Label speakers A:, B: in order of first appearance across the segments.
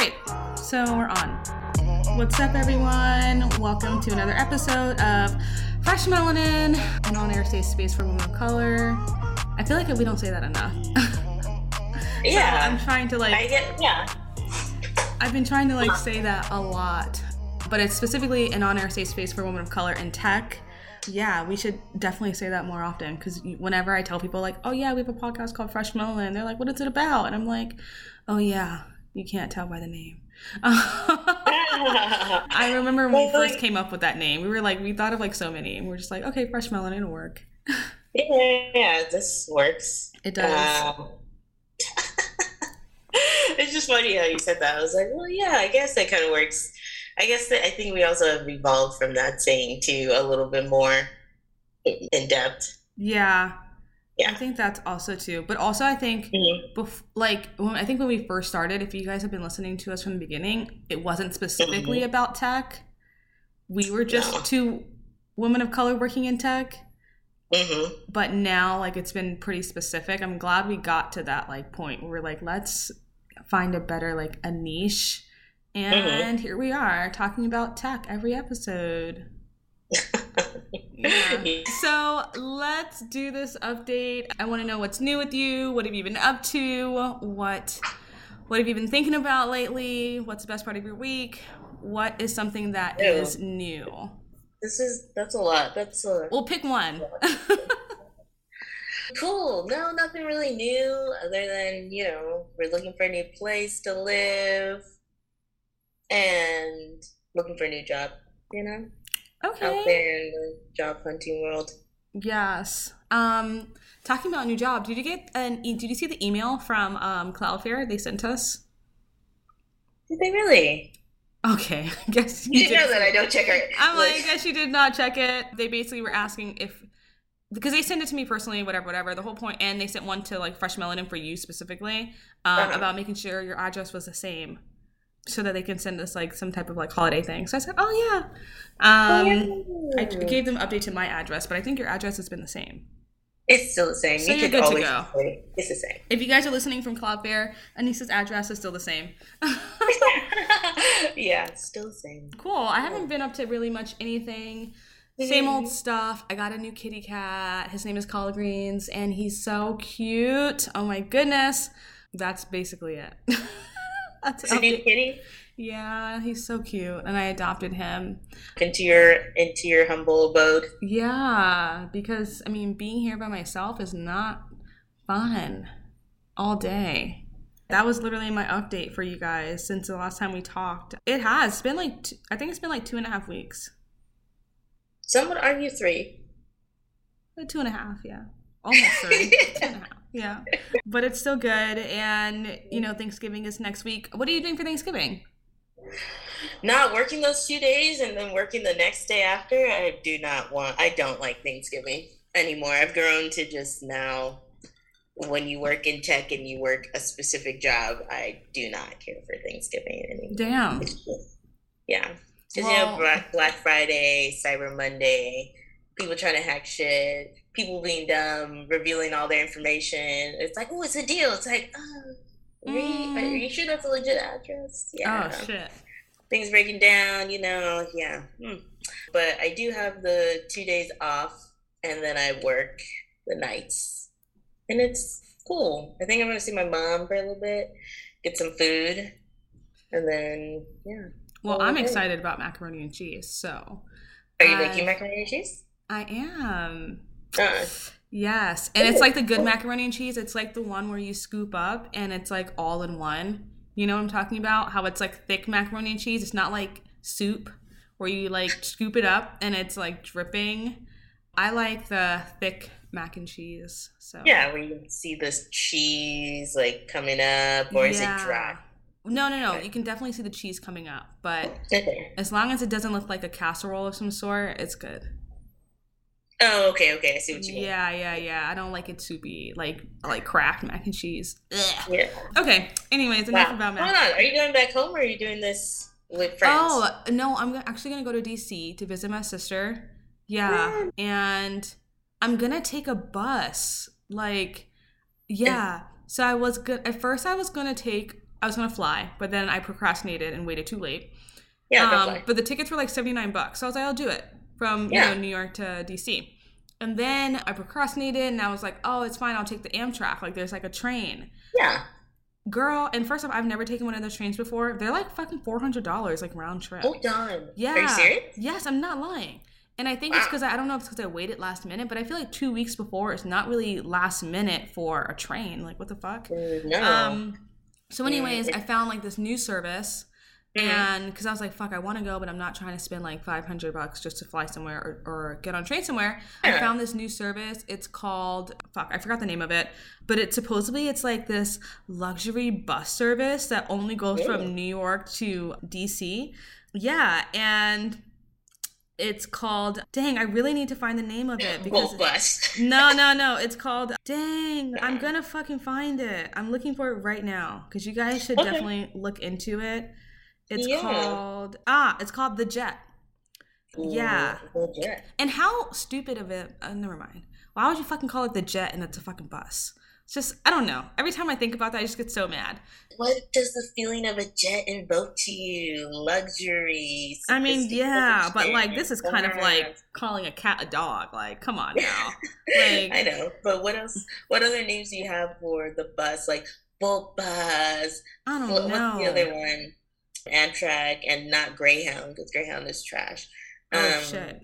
A: great. So we're on. What's up, everyone? Welcome to another episode of Fresh Melanin, an on-air safe space for women of color. I feel like we don't say that enough.
B: Yeah.
A: so I'm trying to like.
B: I get, yeah.
A: I've been trying to like say that a lot, but it's specifically an on-air safe space for women of color in tech. Yeah, we should definitely say that more often because whenever I tell people like, "Oh yeah, we have a podcast called Fresh Melon," they're like, "What is it about?" And I'm like, "Oh yeah, you can't tell by the name." I remember when we first came up with that name, we were like, we thought of like so many, and we are just like, okay, Fresh Melon, it'll work.
B: Yeah, this works.
A: It does.
B: Um, it's just funny how you said that. I was like, well, yeah, I guess that kind of works. I guess that I think we also have evolved from that saying to a little bit more in depth.
A: Yeah.
B: Yeah.
A: I think that's also too. But also, I think,
B: Mhm.
A: bef- like, when, I think when we first started, if you guys have been listening to us from the beginning, it wasn't specifically about tech. We were just
B: No.
A: two women of color working in tech.
B: hmm
A: But now, like, it's been pretty specific. I'm glad we got to that, like, point where we're like, let's find a better, like, a niche. And here we are talking about tech every episode. Yeah. Uh-huh. So let's do this update. I want to know what's new with you. What have you been up to? What what have you been thinking about lately? What's the best part of your week? What is something that
B: Ew.
A: is new?
B: This is that's a lot. That's a
A: We'll pick one.
B: cool. No, nothing really new other than you know we're looking for a new place to live and looking for a new job. You know, out
A: okay.
B: there in the job hunting world.
A: Yes. Um, talking about a new job. Did you get an? e- Did you see the email from um, Cloudflare they sent us?
B: Did they really?
A: Okay, I guess
B: You
A: did
B: know that I don't check our.
A: I'm like, I guess you did not check it. They basically were asking if because they sent it to me personally, whatever, whatever. The whole point, and they sent one to like Fresh Melanin for you specifically um,
B: Uh-huh.
A: about making sure your address was the same, so that they can send us like some type of like holiday thing. So I said, oh yeah. Um, I
B: Oh,
A: gave them update to my address, but I think your address has been the same.
B: it's still the same.
A: So
B: you
A: you're good to go.
B: say it's the same.
A: If you guys are listening from Cloudflare, Anissa's address is still the same.
B: yeah, it's still the same.
A: cool. I haven't been up to really much anything. Same old stuff. I got a new kitty cat. His name is Collard Greens, and he's so cute. Oh my goodness. That's basically it. That's
B: new
A: update.
B: kitty
A: Yeah, he's so cute, and I adopted him.
B: into your into your humble abode.
A: Yeah, because I mean, being here by myself is not fun all day. That was literally my update for you guys since the last time we talked. It has been like t- I think it's been like two and a half weeks.
B: Some would argue three.
A: Uh, Two and a half, yeah. Almost three. two and a half. Yeah. But it's still good. And, you know, Thanksgiving is next week. What are you doing for Thanksgiving?
B: Not working those two days and then working the next day after. I do not want. I don't like Thanksgiving anymore. I've grown to just now. When you work in tech and you work a specific job, I do not care for Thanksgiving anymore.
A: Damn.
B: Yeah, because you know Black Friday, Cyber Monday, people trying to hack shit, people being dumb, revealing all their information. It's like, oh, it's a deal. It's like, oh,
A: Mm.
B: are you sure that's a legit address? Yeah
A: Oh, shit.
B: things breaking down, you know, yeah. Hmm. But I do have the two days off and then I work the nights. And it's cool. I think I'm gonna see my mom for a little bit, get some food, and then yeah.
A: Well, I'm excited about macaroni and cheese. So
B: Are you
A: I-
B: making macaroni and cheese?
A: I am. Yes. And it's like the good macaroni and cheese. It's like the one where you scoop up and it's like all in one. You know what I'm talking about? How it's like thick macaroni and cheese. It's not like soup where you like scoop it up and it's like dripping. I like the thick mac and cheese. So
B: yeah, where you see this cheese like coming up, or is it dry?
A: No, no, no. You can definitely see the cheese coming up, but as long as it doesn't look like a casserole of some sort, it's good.
B: Oh, okay, okay. I see what you mean.
A: Yeah, yeah, yeah. I don't like it soupy, like like Kraft mac and cheese. Ugh.
B: Yeah.
A: Okay. Anyways, enough
B: Wow.
A: about mac.
B: Hold on. Are you going back home or are you doing this with friends?
A: Oh no, I'm actually gonna go to DC to visit my sister. Yeah, and I'm gonna take a bus. Like, yeah. So I was good. At first, I was gonna take I was gonna fly, but then I procrastinated and waited too late.
B: Yeah,
A: Um, but the tickets were like 79 bucks. So I was like, I'll do it from
B: Yeah.
A: you know, New York to DC. And then I procrastinated and I was like, oh, it's fine. I'll take the Amtrak. Like there's like a train.
B: yeah.
A: Girl, and first off, I've never taken one of those trains before. They're like fucking $400 like round trip.
B: Hold on.
A: yeah.
B: Are you serious?
A: Yes, I'm not lying. And I think it's because I, I don't know if it's because I waited last minute, but I feel like two weeks before is not really last minute for a train. Like, what the fuck?
B: Mm, No.
A: Um, so, anyways,
B: Mm.
A: I found like this new service,
B: Mhm.
A: and because I was like, "Fuck, I want to go, but I'm not trying to spend like 500 bucks just to fly somewhere or, or get on train somewhere." I found this new service. It's called fuck, I forgot the name of it, but it supposedly it's like this luxury bus service that only goes
B: Ooh.
A: from New York to DC. Yeah, and it's called. Dang, I really need to find the name of it because no, no, no. It's called. Dang, I'm gonna fucking find it. I'm looking for it right now because you guys should
B: Okay.
A: definitely look into it. It's
B: Yeah.
A: called ah, it's called the Jet. Yeah.
B: Ooh, legit.
A: And how stupid of it? Uh, never mind. Why would you fucking call it the Jet and it's a fucking bus? It's just I don't know. Every time I think about that, I just get so mad.
B: What does the feeling of a jet invoke to you? Luxury.
A: I mean, yeah, but like this is kind of like calling a cat a dog. Like, come on now. Like,
B: I know, but what else? What other names do you have for the bus? Like bull Bus.
A: I don't know.
B: what's the other one? Amtrak and not Greyhound because Greyhound is trash.
A: Oh
B: Um,
A: shit.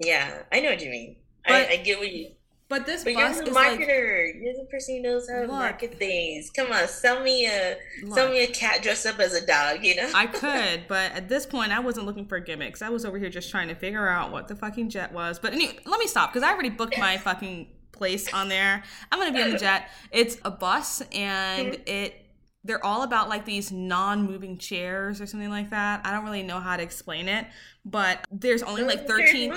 B: Yeah, I know what you mean.
A: But-
B: I, I get what you.
A: But this
B: But you're the
A: is like
B: marketer. you're the person who knows how to
A: Look.
B: market things. Come on, sell me a sell me a cat dressed up as a dog. You know.
A: I could, but at this point, I wasn't looking for gimmicks. I was over here just trying to figure out what the fucking jet was. But anyway, let me stop because I already booked my fucking place on there. I'm gonna be on the jet. It's a bus, and it they're all about like these non-moving chairs or something like that. I don't really know how to explain it, but there's only like 13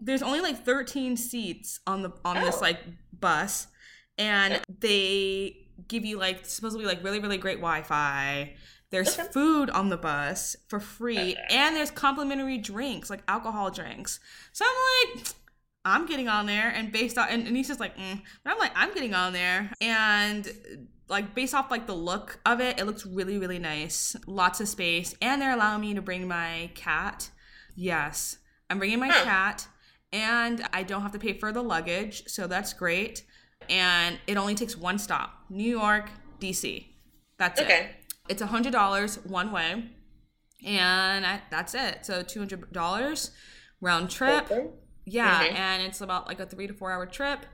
A: there's only like 13 seats on the on this
B: Oh.
A: like bus and they give you like supposedly like really really great wi-fi there's
B: Okay.
A: food on the bus for free and there's complimentary drinks like alcohol drinks so i'm like i'm getting on there and based on and, and he's just like mm. but i'm like i'm getting on there and like based off like the look of it it looks really really nice lots of space and they're allowing me to bring my cat yes i'm bringing my cat and I don't have to pay for the luggage, so that's great. And it only takes one stop New York, DC. That's it.
B: Okay.
A: It's $100 one way, and I, that's it. So $200 round trip.
B: Okay.
A: Yeah,
B: Mhm.
A: and it's about like a three to four hour trip.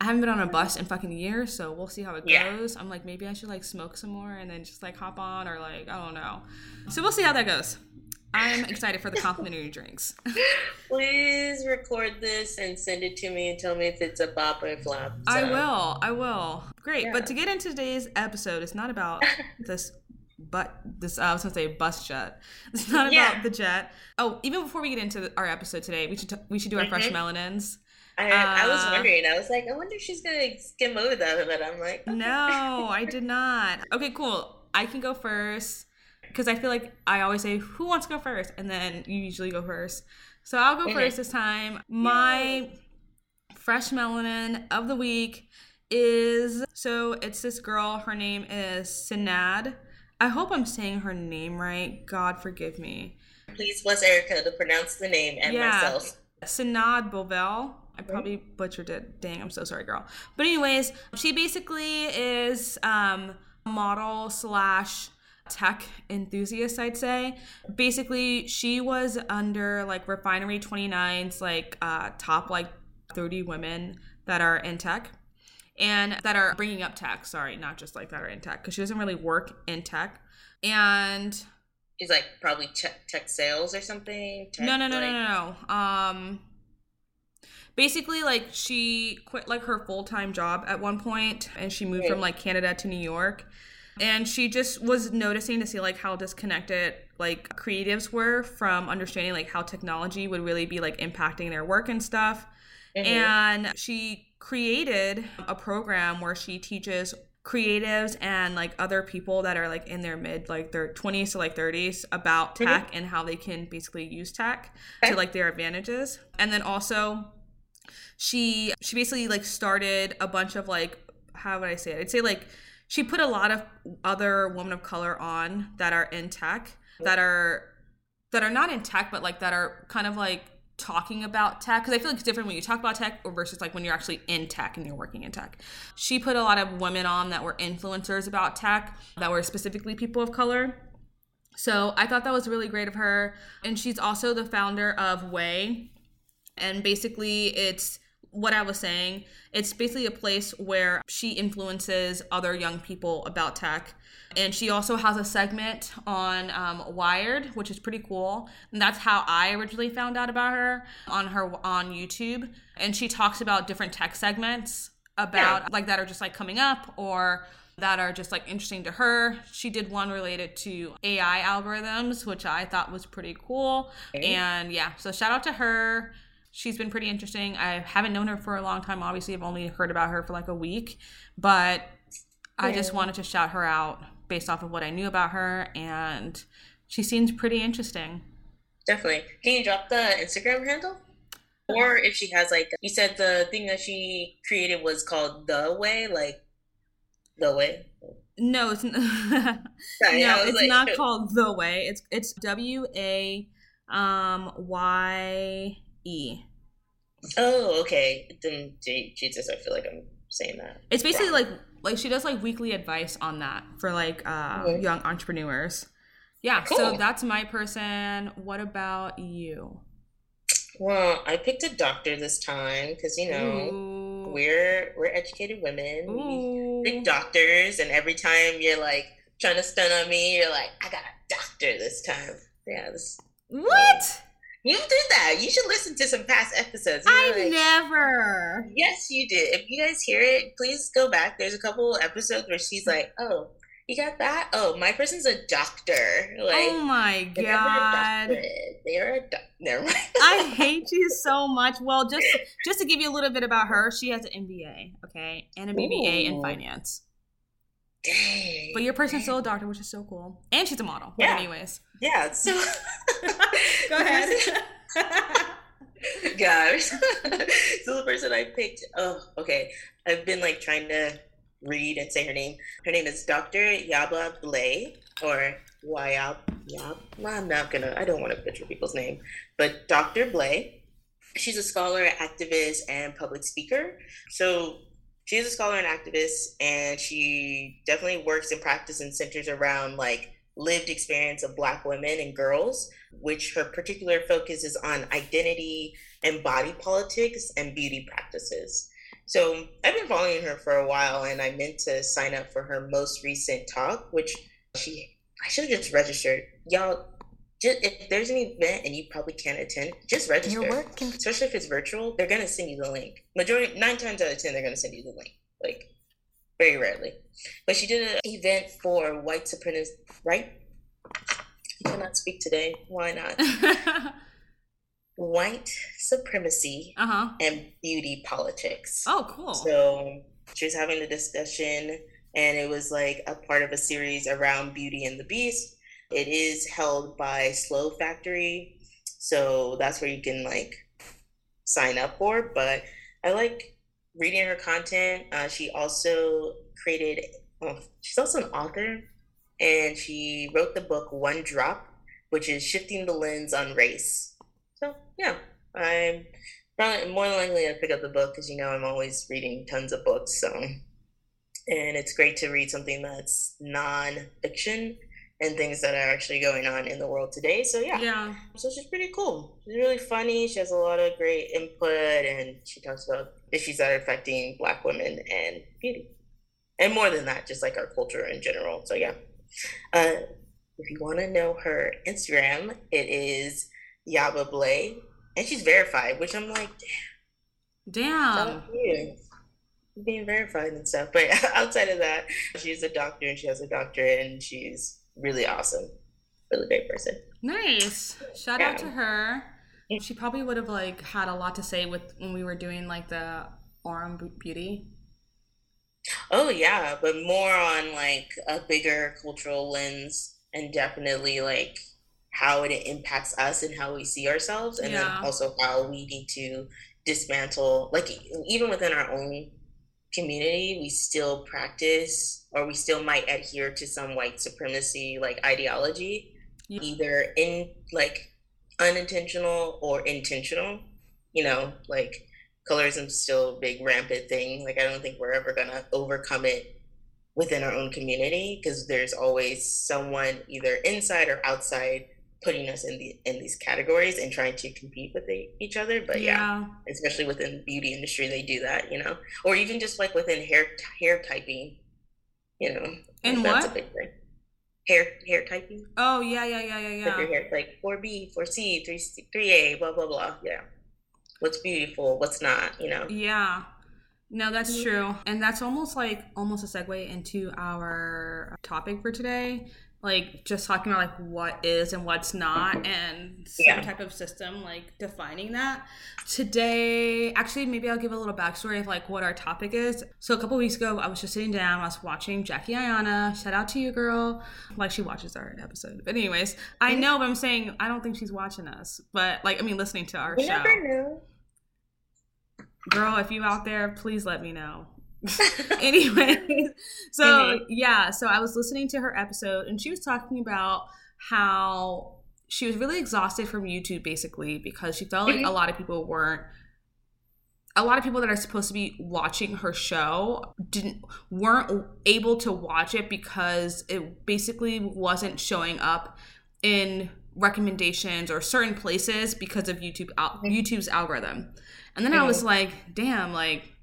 A: I haven't been on a bus in fucking years, so we'll see how it
B: Yeah.
A: goes. I'm like, maybe I should like smoke some more and then just like hop on, or like, I don't know. So we'll see how that goes. I'm excited for the complimentary drinks.
B: Please record this and send it to me and tell me if it's a bop or a flop.
A: I will. I will. Great.
B: Yeah.
A: But to get into today's episode, it's not about this but this uh, I was gonna say bus jet. It's not
B: Yeah.
A: about the jet. Oh, even before we get into the, our episode today, we should t- we should do our fresh
B: Mhm.
A: melanins.
B: I, I was
A: Uh,
B: wondering. I was like, I wonder if she's gonna skim over that, but I'm like, okay.
A: No, I did not. Okay, cool. I can go first because I feel like I always say who wants to go first, and then you usually go first. So I'll go
B: Mhm.
A: first this time. My fresh melanin of the week is so it's this girl. Her name is Sinead. I hope I'm saying her name right. God forgive me.
B: Please bless Erica to pronounce the name and
A: Yeah.
B: myself.
A: Sinead Bovell. I probably butchered it. Dang, I'm so sorry, girl. But anyways, she basically is um, a model slash tech enthusiast, I'd say. Basically, she was under like Refinery 29's like uh, top like 30 women that are in tech and that are bringing up tech. Sorry, not just like that are in tech because she doesn't really work in tech. And
B: She's like probably tech, tech sales or something. Tech,
A: no, no, no,
B: like,
A: no, no, no. Um, basically, like she quit like her full time job at one point, and she moved from like Canada to New York, and she just was noticing to see like how disconnected like creatives were from understanding like how technology would really be like impacting their work and stuff.
B: Mhm.
A: And she created a program where she teaches creatives and like other people that are like in their mid like their 20s to like 30s about
B: Mhm.
A: tech and how they can basically use tech
B: Okay.
A: to like their advantages and then also she she basically like started a bunch of like how would i say it? I'd say like she put a lot of other women of color on that are in tech that are that are not in tech but like that are kind of like talking about tech. Because i feel like it's different when you talk about tech or versus like when you're actually in tech and you're working in tech. She put a lot of women on that were influencers about tech that were specifically people of color. So i thought that was really great of her. And she's also the founder of WAYE and basically it's what I was saying. It's basically a place where she influences other young people about tech. And she also has a segment on um, Wired, which is pretty cool. And that's how I originally found out about her on her on YouTube. And she talks about different tech segments about yeah. like that are just like coming up or that are just like interesting to her. She did one related to AI algorithms, which I thought was pretty cool. Okay. And yeah, so shout out to her she's been pretty interesting. I haven't known her for a long time. Obviously, I've only heard about her for like a week, but yeah. I just wanted to shout her out based off of what I knew about her, and she seems pretty interesting.
B: Definitely. Can you drop the Instagram handle? Or if she has like you said, the thing that she created was called the way, like the way.
A: No, it's n- no, it's like, not called the way. It's it's W A um Y E.
B: Oh, okay. Then Jesus, I feel like I'm saying that.
A: It's basically wrong. like like she does like weekly advice on that for like uh, mm-hmm. young entrepreneurs. Yeah, cool. so that's my person. What about you?
B: Well, I picked a doctor this time because you know Ooh. we're we're educated women, Ooh. big doctors, and every time you're like trying to stun on me, you're like, I got a doctor this time. Yeah, this.
A: What?
B: You did that. You should listen to some past episodes.
A: I like, never.
B: Yes, you did. If you guys hear it, please go back. There's a couple episodes where she's hmm. like, "Oh, you got that? Oh, my person's a doctor." Like,
A: oh my god,
B: they're a doctor. Never mind.
A: I hate you so much. Well, just just to give you a little bit about her, she has an MBA, okay, and a BBA Ooh. in finance.
B: Dang.
A: But your person's still a doctor, which is so cool. And she's a model. Yeah. But anyways.
B: Yeah. So
A: go ahead.
B: Gosh. so the person I picked, oh, okay. I've been like trying to read and say her name. Her name is Dr. Yaba Blay or Wayab. Yab. I'm not gonna. I don't want to butcher people's name, but Dr. Blay. She's a scholar, activist, and public speaker. So she's a scholar and activist, and she definitely works and practices and centers around like lived experience of Black women and girls, which her particular focus is on identity and body politics and beauty practices. So I've been following her for a while, and I meant to sign up for her most recent talk, which she I should have just registered. Y'all, just, if there's an event and you probably can't attend, just register. Your work can... Especially if it's virtual, they're gonna send you the link. Majority nine times out of ten, they're gonna send you the link. Like very rarely. But she did an event for white supremacists, right? I cannot speak today. Why not? white supremacy
A: uh-huh.
B: and beauty politics.
A: Oh, cool.
B: So she was having a discussion, and it was like a part of a series around Beauty and the Beast it is held by Slow Factory, so that's where you can like sign up for. But I like reading her content. Uh, she also created. Oh, she's also an author, and she wrote the book One Drop, which is shifting the lens on race. So yeah, I'm probably more than likely to pick up the book because you know I'm always reading tons of books. So, and it's great to read something that's non-fiction and things that are actually going on in the world today. So yeah.
A: Yeah.
B: So she's pretty cool. She's really funny. She has a lot of great input and she talks about issues that are affecting black women and beauty. And more than that, just like our culture in general. So yeah. Uh, if you want to know her Instagram, it is Yaba Blay. And she's verified, which I'm like,
A: damn.
B: Damn. Being verified and stuff. But outside of that, she's a doctor and she has a doctorate and she's really awesome, really great person.
A: Nice. Shout yeah. out to her. She probably would have like had a lot to say with when we were doing like the Aurum Beauty.
B: Oh yeah, but more on like a bigger cultural lens and definitely like how it impacts us and how we see ourselves and yeah. then also how we need to dismantle like even within our own community, we still practice or we still might adhere to some white supremacy like ideology, yeah. either in like unintentional or intentional. You know, like colorism's still a big rampant thing. Like I don't think we're ever gonna overcome it within our own community because there's always someone either inside or outside putting us in the in these categories and trying to compete with the, each other but yeah. yeah. especially within the beauty industry they do that you know or even just like within hair hair typing you know
A: and
B: that's
A: what? a big
B: thing. Hair hair typing.
A: Oh yeah yeah yeah yeah yeah
B: like, your hair, like 4b 4c 3 3a blah blah blah yeah. What's beautiful what's not you know?
A: Yeah. No, that's true. And that's almost like almost a segue into our topic for today, like just talking about like what is and what's not and some yeah. type of system like defining that. Today actually maybe i'll give a little backstory of like what our topic is. So a couple weeks ago i was just sitting down i was watching jackie Aina shout out to you girl. Like she watches our episode. But anyways i mm-hmm. know but i'm saying i don't think she's watching us. But like i mean listening to our you show. girl if you out there please let me know anyway, so mm-hmm. yeah, so I was listening to her episode and she was talking about how she was really exhausted from YouTube basically because she felt like mm-hmm. a lot of people weren't a lot of people that are supposed to be watching her show didn't weren't able to watch it because it basically wasn't showing up in recommendations or certain places because of YouTube mm-hmm. YouTube's algorithm. And then I was like, damn, like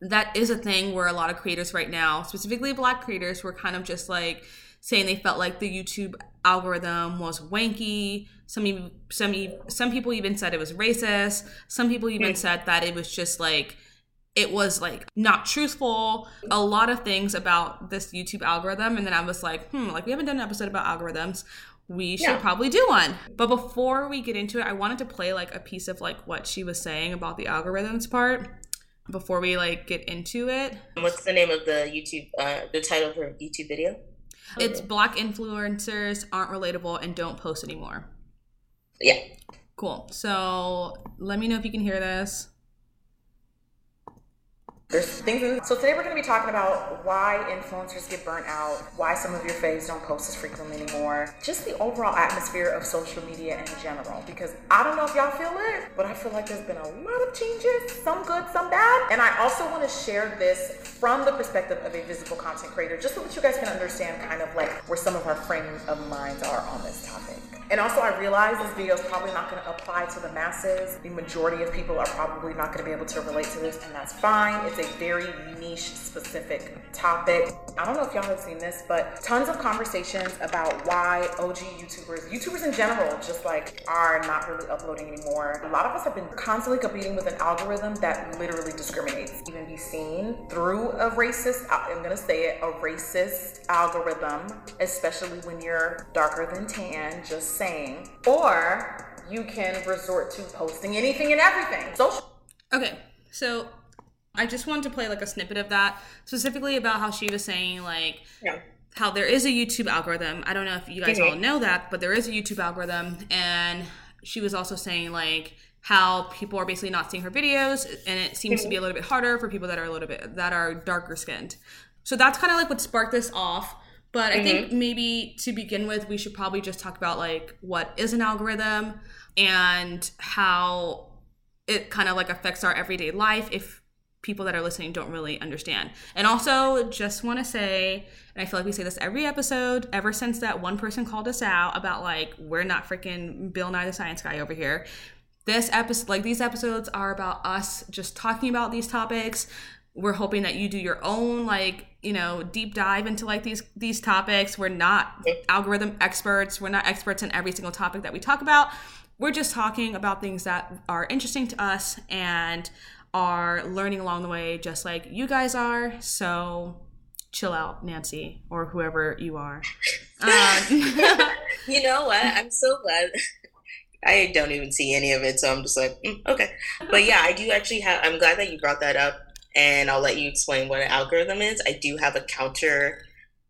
A: that is a thing where a lot of creators right now, specifically black creators, were kind of just like saying they felt like the YouTube algorithm was wanky. Some some some people even said it was racist. Some people even mm. said that it was just like it was like not truthful. A lot of things about this YouTube algorithm, and then I was like, hmm, like we haven't done an episode about algorithms. We should yeah. probably do one. But before we get into it, I wanted to play like a piece of like what she was saying about the algorithms part before we like get into it.
B: What's the name of the YouTube uh the title of her YouTube video?
A: It's Black influencers aren't relatable and don't post anymore.
B: Yeah.
A: Cool. So let me know if you can hear this.
C: There's things. In, so today we're going to be talking about why influencers get burnt out, why some of your faves don't post as frequently anymore, just the overall atmosphere of social media in general. Because I don't know if y'all feel it, but I feel like there's been a lot of changes, some good, some bad. And I also want to share this from the perspective of a visible content creator, just so that you guys can understand kind of like where some of our frames of minds are on this topic. And also, I realize this video is probably not going to apply to the masses. The majority of people are probably not going to be able to relate to this, and that's fine. It's a very niche, specific topic. I don't know if y'all have seen this, but tons of conversations about why OG YouTubers, YouTubers in general, just like are not really uploading anymore. A lot of us have been constantly competing with an algorithm that literally discriminates. Even be seen through a racist, I'm going to say it, a racist algorithm, especially when you're darker than tan, just saying. Or you can resort to posting anything and everything. Social.
A: Okay, so I just wanted to play like a snippet of that, specifically about how she was saying like yeah. how there is a YouTube algorithm. I don't know if you guys mm-hmm. all know that, but there is a YouTube algorithm, and she was also saying like how people are basically not seeing her videos, and it seems mm-hmm. to be a little bit harder for people that are a little bit that are darker skinned. So that's kind of like what sparked this off. But I mm-hmm. think maybe to begin with, we should probably just talk about like what is an algorithm and how it kind of like affects our everyday life if people that are listening don't really understand. And also, just want to say, and I feel like we say this every episode, ever since that one person called us out about like, we're not freaking Bill Nye the Science Guy over here. This episode, like these episodes, are about us just talking about these topics, we're hoping that you do your own like you know deep dive into like these these topics. We're not algorithm experts. We're not experts in every single topic that we talk about. We're just talking about things that are interesting to us and are learning along the way just like you guys are. So chill out nancy or whoever you are. Um,
B: you know what? I'm so glad. I don't even see any of it, so I'm just like, mm, okay. But yeah, I do actually have. I'm glad that you brought that up and I'll let you explain what an algorithm is. I do have a counter,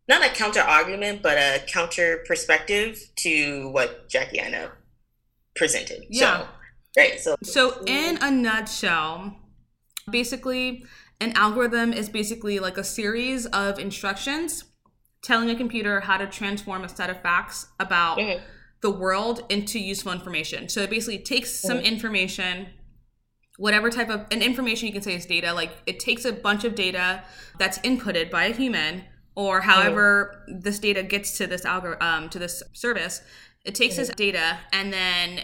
B: not a counter argument, but a counter perspective to what Jackie Aina presented. Yeah. So, great. So,
A: so in a nutshell, basically, An algorithm is basically like a series of instructions telling a computer how to transform a set of facts about
B: Mhm.
A: the world into useful information. So it basically takes some information, whatever type of an information you can say is data, like it takes a bunch of data that's inputted by a human or however this data gets to this algor um, to this service. It takes this data and then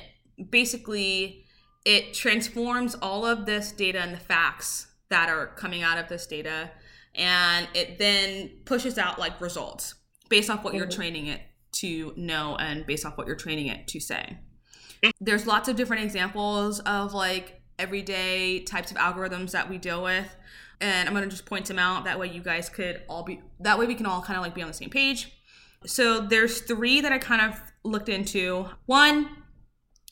A: basically it transforms all of this data and the facts that are coming out of this data and it then pushes out like results based off what you're training it to know and based off what you're training it to say. There's lots of different examples of like everyday types of algorithms that we deal with. And I'm gonna just point them out. That way you guys could all be that way we can all kind of like be on the same page. So there's three that I kind of looked into. One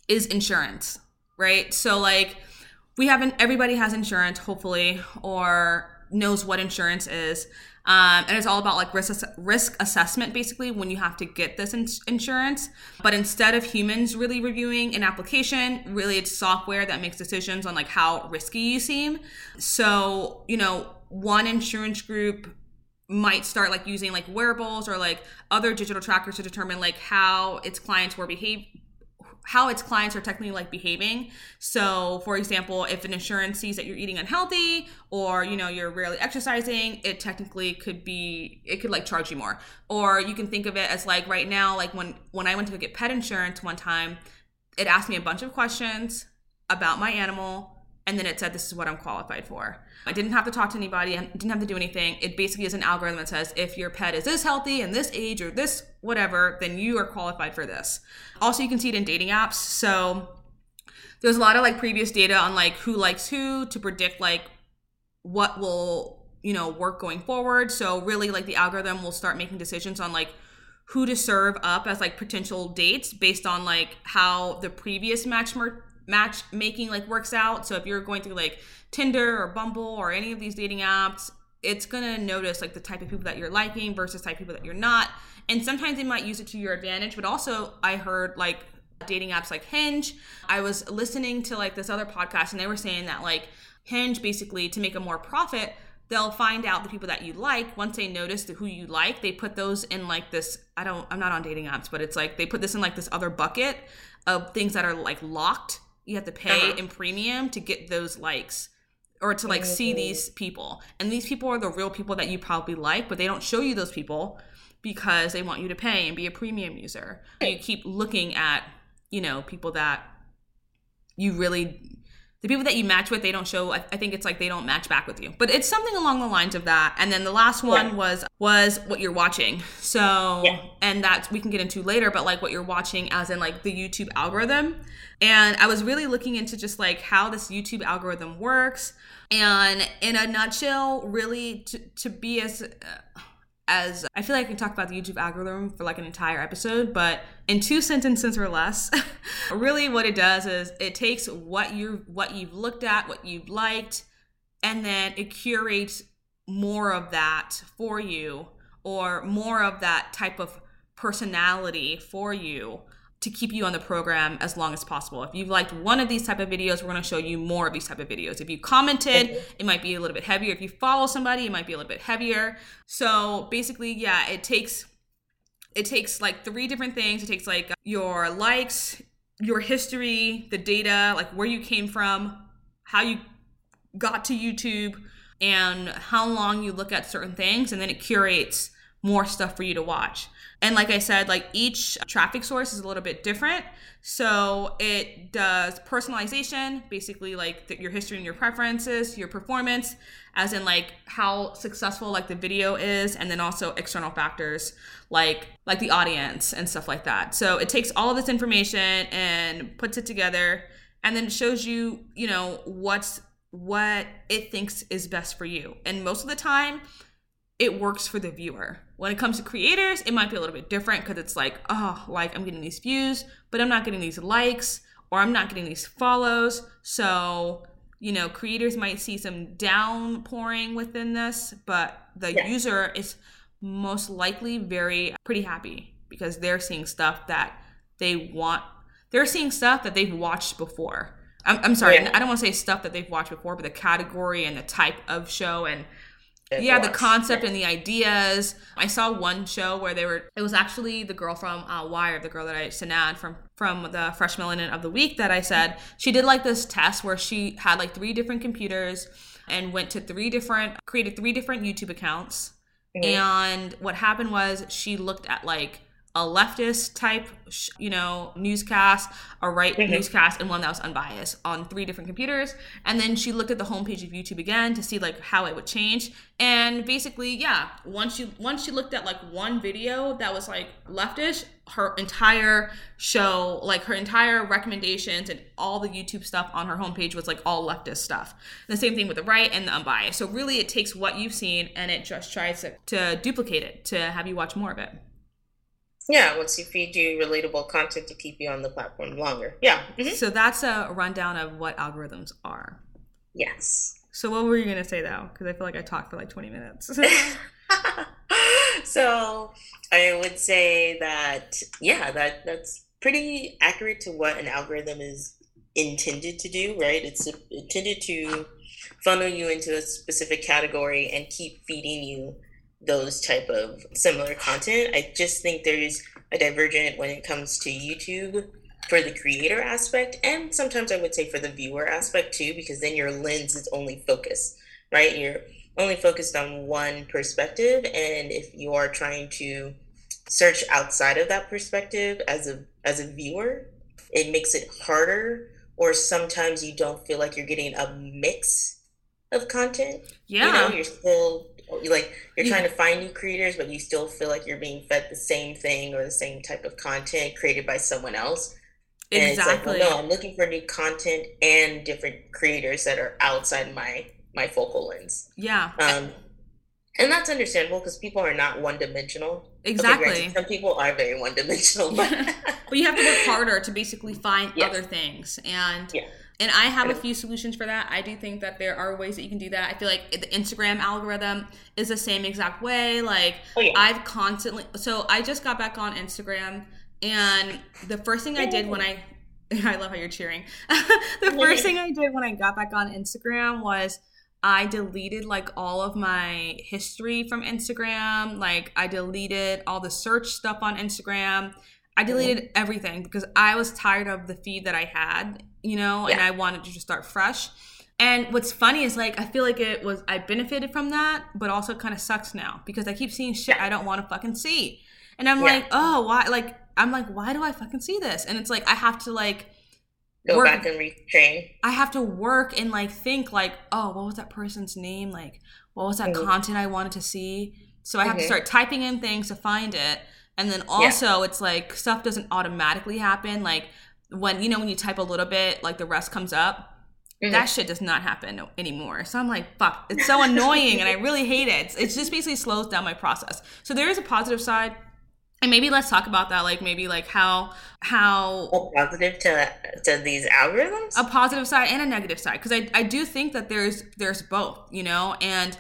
A: is insurance, right? So like we haven't everybody has insurance, hopefully, or knows what insurance is. Um, and it's all about like risk risk assessment basically when you have to get this ins- insurance. But instead of humans really reviewing an application, really it's software that makes decisions on like how risky you seem. So you know, one insurance group might start like using like wearables or like other digital trackers to determine like how its clients were behave how its clients are technically like behaving. So, for example, if an insurance sees that you're eating unhealthy or you know you're rarely exercising, it technically could be it could like charge you more. Or you can think of it as like right now, like when when I went to go get pet insurance one time, it asked me a bunch of questions about my animal and then it said this is what I'm qualified for. I didn't have to talk to anybody, I didn't have to do anything. It basically is an algorithm that says if your pet is this healthy and this age or this whatever, then you are qualified for this. Also, you can see it in dating apps. So there's a lot of like previous data on like who likes who to predict like what will, you know, work going forward. So really like the algorithm will start making decisions on like who to serve up as like potential dates based on like how the previous match mer- matchmaking like works out. So if you're going through like Tinder or Bumble or any of these dating apps, it's gonna notice like the type of people that you're liking versus type of people that you're not. And sometimes they might use it to your advantage, but also I heard like dating apps like Hinge. I was listening to like this other podcast and they were saying that like Hinge basically to make a more profit, they'll find out the people that you like once they notice the, who you like they put those in like this i don't i'm not on dating apps but it's like they put this in like this other bucket of things that are like locked you have to pay
B: Uh-huh.
A: in premium to get those likes or to like see these people. And these people are the real people that you probably like but they don't show you those people because they want you to pay and be a premium user. You keep looking at you know people that you really the people that you match with they don't show I, I think it's like they don't match back with you. But it's something along the lines of that. And then the last one
B: Yeah.
A: was was what you're watching. So
B: Yeah.
A: and that we can get into later but like what you're watching as in like the youtube algorithm. And i was really looking into just like how this youtube algorithm works. And in a nutshell really to, to be as uh, as I feel like I can talk about the YouTube algorithm for like an entire episode, but in two sentences or less, really what it does is it takes what you what you've looked at, what you've liked, and then it curates more of that for you or more of that type of personality for you to keep you on the program as long as possible. If you've liked one of these type of videos, we're going to show you more of these type of videos. If you commented, it might be a little bit heavier. If you follow somebody, it might be a little bit heavier. So basically, yeah, it takes it takes like three different things. It takes like your likes, your history, the data, like where you came from, how you got to YouTube, and how long you look at certain things, and then it curates more stuff for you to watch. And like I said, like each traffic source is a little bit different. So it does personalization, basically like the, your history and your preferences, your performance, as in like how successful like the video is, and then also external factors like like the audience and stuff like that. So it takes all of this information and puts it together, and then shows you, you know, what's what it thinks is best for you. And most of the time, it works for the viewer. When it comes to creators, it might be a little bit different because it's like, oh, like I'm getting these views, but I'm not getting these likes or I'm not getting these follows. So, you know, creators might see some downpouring within this, but the
B: Yeah.
A: user is most likely very pretty happy because they're seeing stuff that they want. They're seeing stuff that they've watched before. I'm, I'm sorry,
B: Yeah.
A: I don't want to say stuff that they've watched before, but the category and the type of show and Yeah, the concept and the ideas. I saw one show where they were. It was actually the girl from uh, Wire, the girl that I Sinead from from the Fresh Melanin of the Week that I said she did like this test where she had like three different computers and went to three different created three different YouTube accounts.
B: Mhm.
A: And what happened was she looked at like a leftist type, you know, newscast, a right
B: Mhm.
A: newscast, and one that was unbiased on three different computers. And then she looked at the homepage of YouTube again to see like how it would change. And basically, yeah, once you once she looked at like one video that was like leftish, her entire show, like her entire recommendations and all the YouTube stuff on her homepage was like all leftist stuff. The same thing with the right and the unbiased. So really, it takes what you've seen and it just tries to, to duplicate it to have you watch more of it.
B: Yeah, once you feed you relatable content to keep you on the platform longer. Yeah. mhm.
A: So that's a rundown of what algorithms are.
B: Yes.
A: So what were you gonna say though? Because I feel like I talked for like 20 minutes.
B: so I would say that yeah, that that's pretty accurate to what an algorithm is intended to do, right? It's intended to funnel you into a specific category and keep feeding you those type of similar content. I just think there's a divergent when it comes to YouTube for the creator aspect and sometimes I would say for the viewer aspect too because then your lens is only focused, right? You're only focused on one perspective and if you are trying to search outside of that perspective as a as a viewer it makes it harder or sometimes you don't feel like you're getting a mix of content
A: yeah.
B: you know you're still like you're
A: Yeah.
B: trying to find new creators but you still feel like you're being fed the same thing or the same type of content created by someone else and
A: exactly.
B: it's like, well, no, I'm looking for new content and different creators that are outside my my focal lens.
A: yeah.
B: Um, and that's understandable because people are not one dimensional.
A: Exactly.
B: some people are very one dimensional, but
A: but you have to work harder to basically find
B: Yeah.
A: other things and
B: Yeah.
A: And i have a few solutions for that. I do think that there are ways that you can do that. I feel like the instagram algorithm is the same exact way. Like
B: oh yeah,
A: i've constantly so i just got back on instagram and the first thing i did when i i love how you're cheering. The first thing i did when i got back on instagram was I deleted like all of my history from Instagram. Like I deleted all the search stuff on Instagram. I deleted everything because I was tired of the feed that I had, you know, and I wanted to just start fresh. And what's funny is like I feel like it was I benefited from that, but also kind of sucks now because I keep seeing shit I don't want to fucking see. And I'm
B: Yeah.
A: like, "Oh, why like I'm like, why do I fucking see this?" And it's like I have to like
B: go
A: work-
B: back and retrain.
A: I have to work and like think like, oh, what was that person's name? Like, what was that
B: Mhm.
A: content I wanted to see? So I have to
B: Mhm.
A: start typing in things to find it. And then also it's like stuff doesn't automatically happen. Like when you know when you type a little bit, like the rest comes up.
B: Mhm.
A: That shit does not happen anymore. So I'm like, fuck, it's so annoying and I really hate it. It's, it's just basically slows down my process. So there is a positive side. And maybe let's talk about that, like maybe like how how
B: A positive to to these algorithms.
A: a positive side and a negative side because I, I do think that there's there's both you know and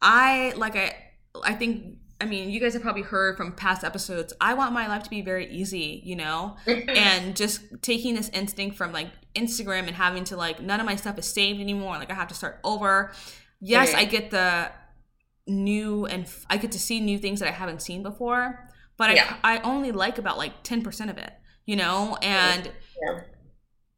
A: i like i i think i mean you guys have probably heard from past episodes i want my life to be very easy you know and just taking this instinct from like instagram and having to like none of my stuff is saved anymore like i have to start over yes i get the new and f- i get to see new things that i haven't seen before but
B: Yeah.
A: I, I only like about like 10% of it you know and
B: Yeah.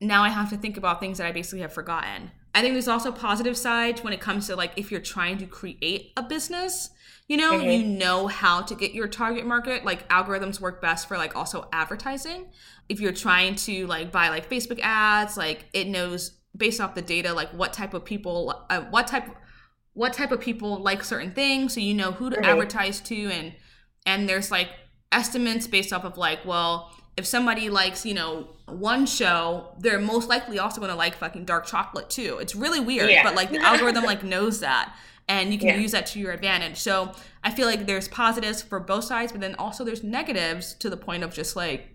A: now I have to think about things that I basically have forgotten. I think there's also positive side when it comes to like if you're trying to create a business, you know,
B: Mhm.
A: you know how to get your target market. Like algorithms work best for like also advertising. If you're trying to like buy like Facebook ads, like it knows based off the data like what type of people uh, what type what type of people like certain things so you know who to
B: Mhm.
A: advertise to and and there's like estimates based off of like well if somebody likes you know one show they're most likely also going to like fucking dark chocolate too it's really weird
B: Yeah.
A: but like the algorithm like knows that and you can
B: Yeah.
A: use that to your advantage so i feel like there's positives for both sides but then also there's negatives to the point of just like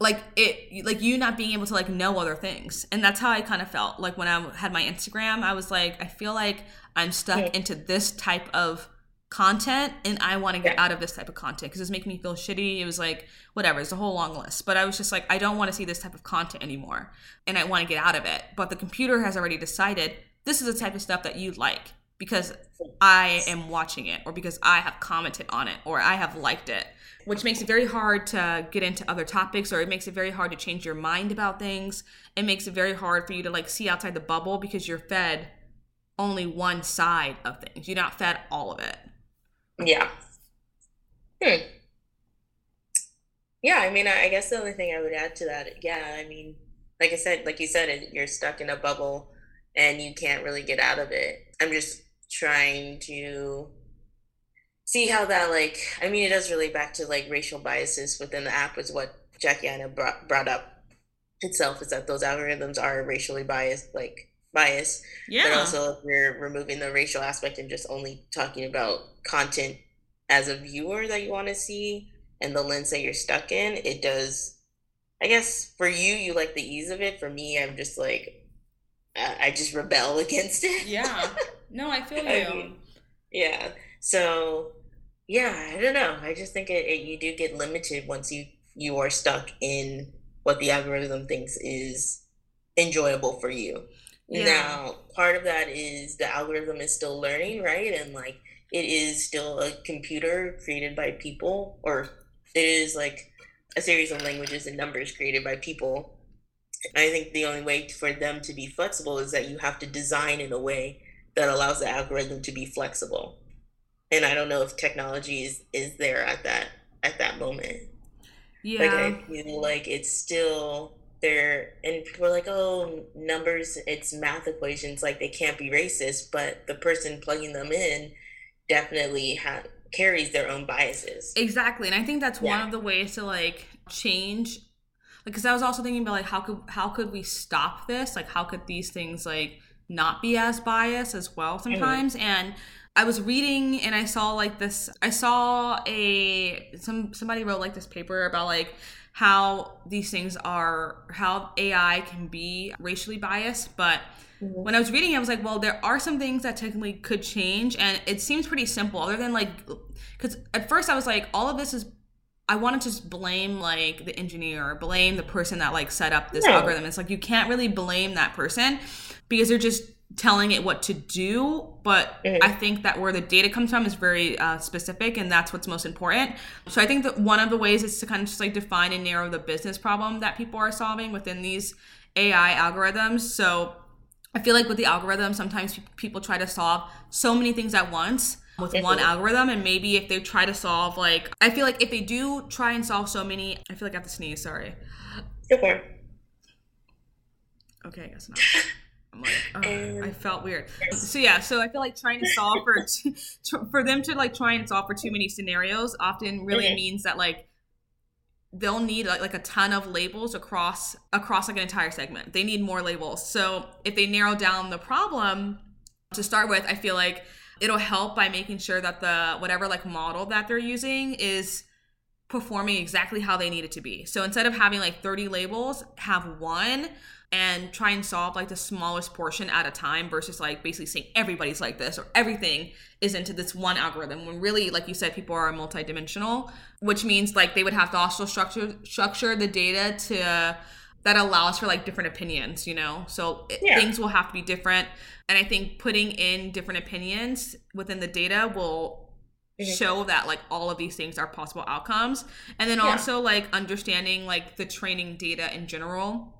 A: like it like you not being able to like know other things and that's how i kind of felt like when i had my instagram i was like i feel like i'm stuck
B: Yeah.
A: into this type of content and I want to get
B: Yeah.
A: out of this type of content because it's making me feel shitty. It was like, whatever, it's a whole long list. But I was just like, I don't want to see this type of content anymore and I want to get out of it. But the computer has already decided this is the type of stuff that you like because I am watching it or because I have commented on it or I have liked it, which makes it very hard to get into other topics or it makes it very hard to change your mind about things. It makes it very hard for you to like see outside the bubble because you're fed only one side of things. You're not fed all of it.
B: Yeah. Hmm. Yeah, I mean, I guess the only thing I would add to that, yeah, I mean, like I said, like you said, you're stuck in a bubble and you can't really get out of it. I'm just trying to see how that, like, I mean, it does relate back to like racial biases within the app, is what Jackie Aina brought, brought up itself, is that those algorithms are racially biased, like, biased.
A: Yeah.
B: But also, if we're removing the racial aspect and just only talking about content as a viewer that you want to see and the lens that you're stuck in, it does. I guess for you, you like the ease of it. For me, I'm just like, I I just rebel against it.
A: yeah. No, I feel
B: I
A: you.
B: mean, yeah. So, yeah, I don't know. I just think it, it you do get limited once you you are stuck in what the algorithm thinks is enjoyable for you.
A: Yeah.
B: Now, part of that is the algorithm is still learning, right? And like it is still a computer created by people, or it is like a series of languages and numbers created by people. I think the only way for them to be flexible is that you have to design in a way that allows the algorithm to be flexible. And I don't know if technology is, is there at that at that moment. Like
A: Yeah.
B: I feel like it's still there, and people are like, "Oh, numbers, it's math equations. Like they can't be racist." But the person plugging them in definitely ha- carries their own biases.
A: Exactly. And I think that's one of the ways to like change like cuz I was also thinking about like how could how could we stop this? Like how could these things like not be as biased as well mm-hmm. sometimes? And I was reading and I saw like this I saw a some somebody wrote like this paper about like how these things are how AI can be racially biased, but mm-hmm. when I was reading it, I was like, well, there are some things that technically could change, and it seems pretty simple. Other than like, because at first I was like, all of this is, I wanted to just blame like the engineer, or blame the person that like set up this
B: No.
A: algorithm. It's like you can't really blame that person because they're just telling it what to do. But
B: Mhm.
A: I think that where the data comes from is very uh, specific, and that's what's most important. So I think that one of the ways is to kind of just like define and narrow the business problem that people are solving within these AI algorithms. So I feel like with the algorithm, sometimes people try to solve so many things at once with one
B: Mhm.
A: algorithm. And maybe if they try to solve, like, I feel like if they do try and solve so many, I feel like I have to sneeze, sorry.
B: Go for it.
A: Okay, I guess not. I'm like, oh, I felt weird. So yeah, so I feel like trying to solve for t- for them to like try and solve for too many scenarios often really
B: Mhm.
A: means that like they'll need like, like a ton of labels across across like an entire segment. They need more labels. So if they narrow down the problem to start with, I feel like it'll help by making sure that the whatever like model that they're using is performing exactly how they need it to be. So instead of having like 30 labels, have one and try and solve like the smallest portion at a time versus like basically saying everybody's like this or everything is into this one algorithm when really like you said people are multidimensional which means like they would have to also structure structure the data to that allows for like different opinions you know so it,
B: Yeah.
A: things will have to be different and i think putting in different opinions within the data will
B: Mhm.
A: show that like all of these things are possible outcomes and then
B: Yeah.
A: also like understanding like the training data in general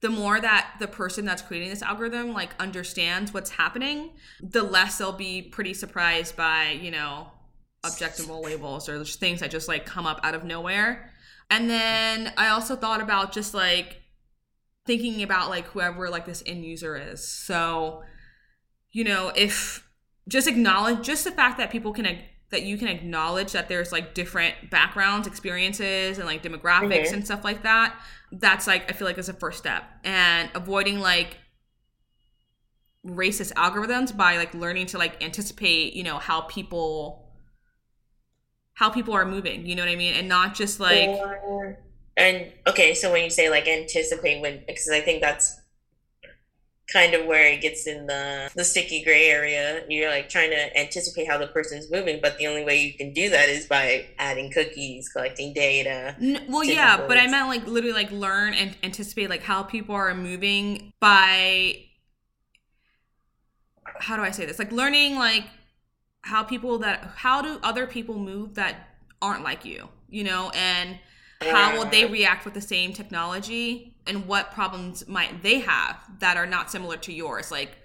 A: the more that the person that's creating this algorithm like understands what's happening the less they'll be pretty surprised by you know objectionable labels or things that just like come up out of nowhere. And then i also thought about just like thinking about like whoever like this end user is. So you know if just acknowledge just the fact that people can that you can acknowledge that there's like different backgrounds experiences and like demographics
B: Mhm.
A: and stuff like that that's like i feel like is a first step and avoiding like racist algorithms by like learning to like anticipate you know how people how people are moving you know what i mean and not just like
B: Or- and okay, so when you say like anticipate when, because I think that's kind of where it gets in the the sticky gray area. You're like trying to anticipate how the person's moving, but the only way you can do that is by adding cookies, collecting data.
A: N- well, yeah, but I meant like literally like learn and anticipate like how people are moving by how do I say this? Like learning like how people that how do other people move that aren't like you, you know, and how will they react with the same technology and what problems might they have that are not similar to yours like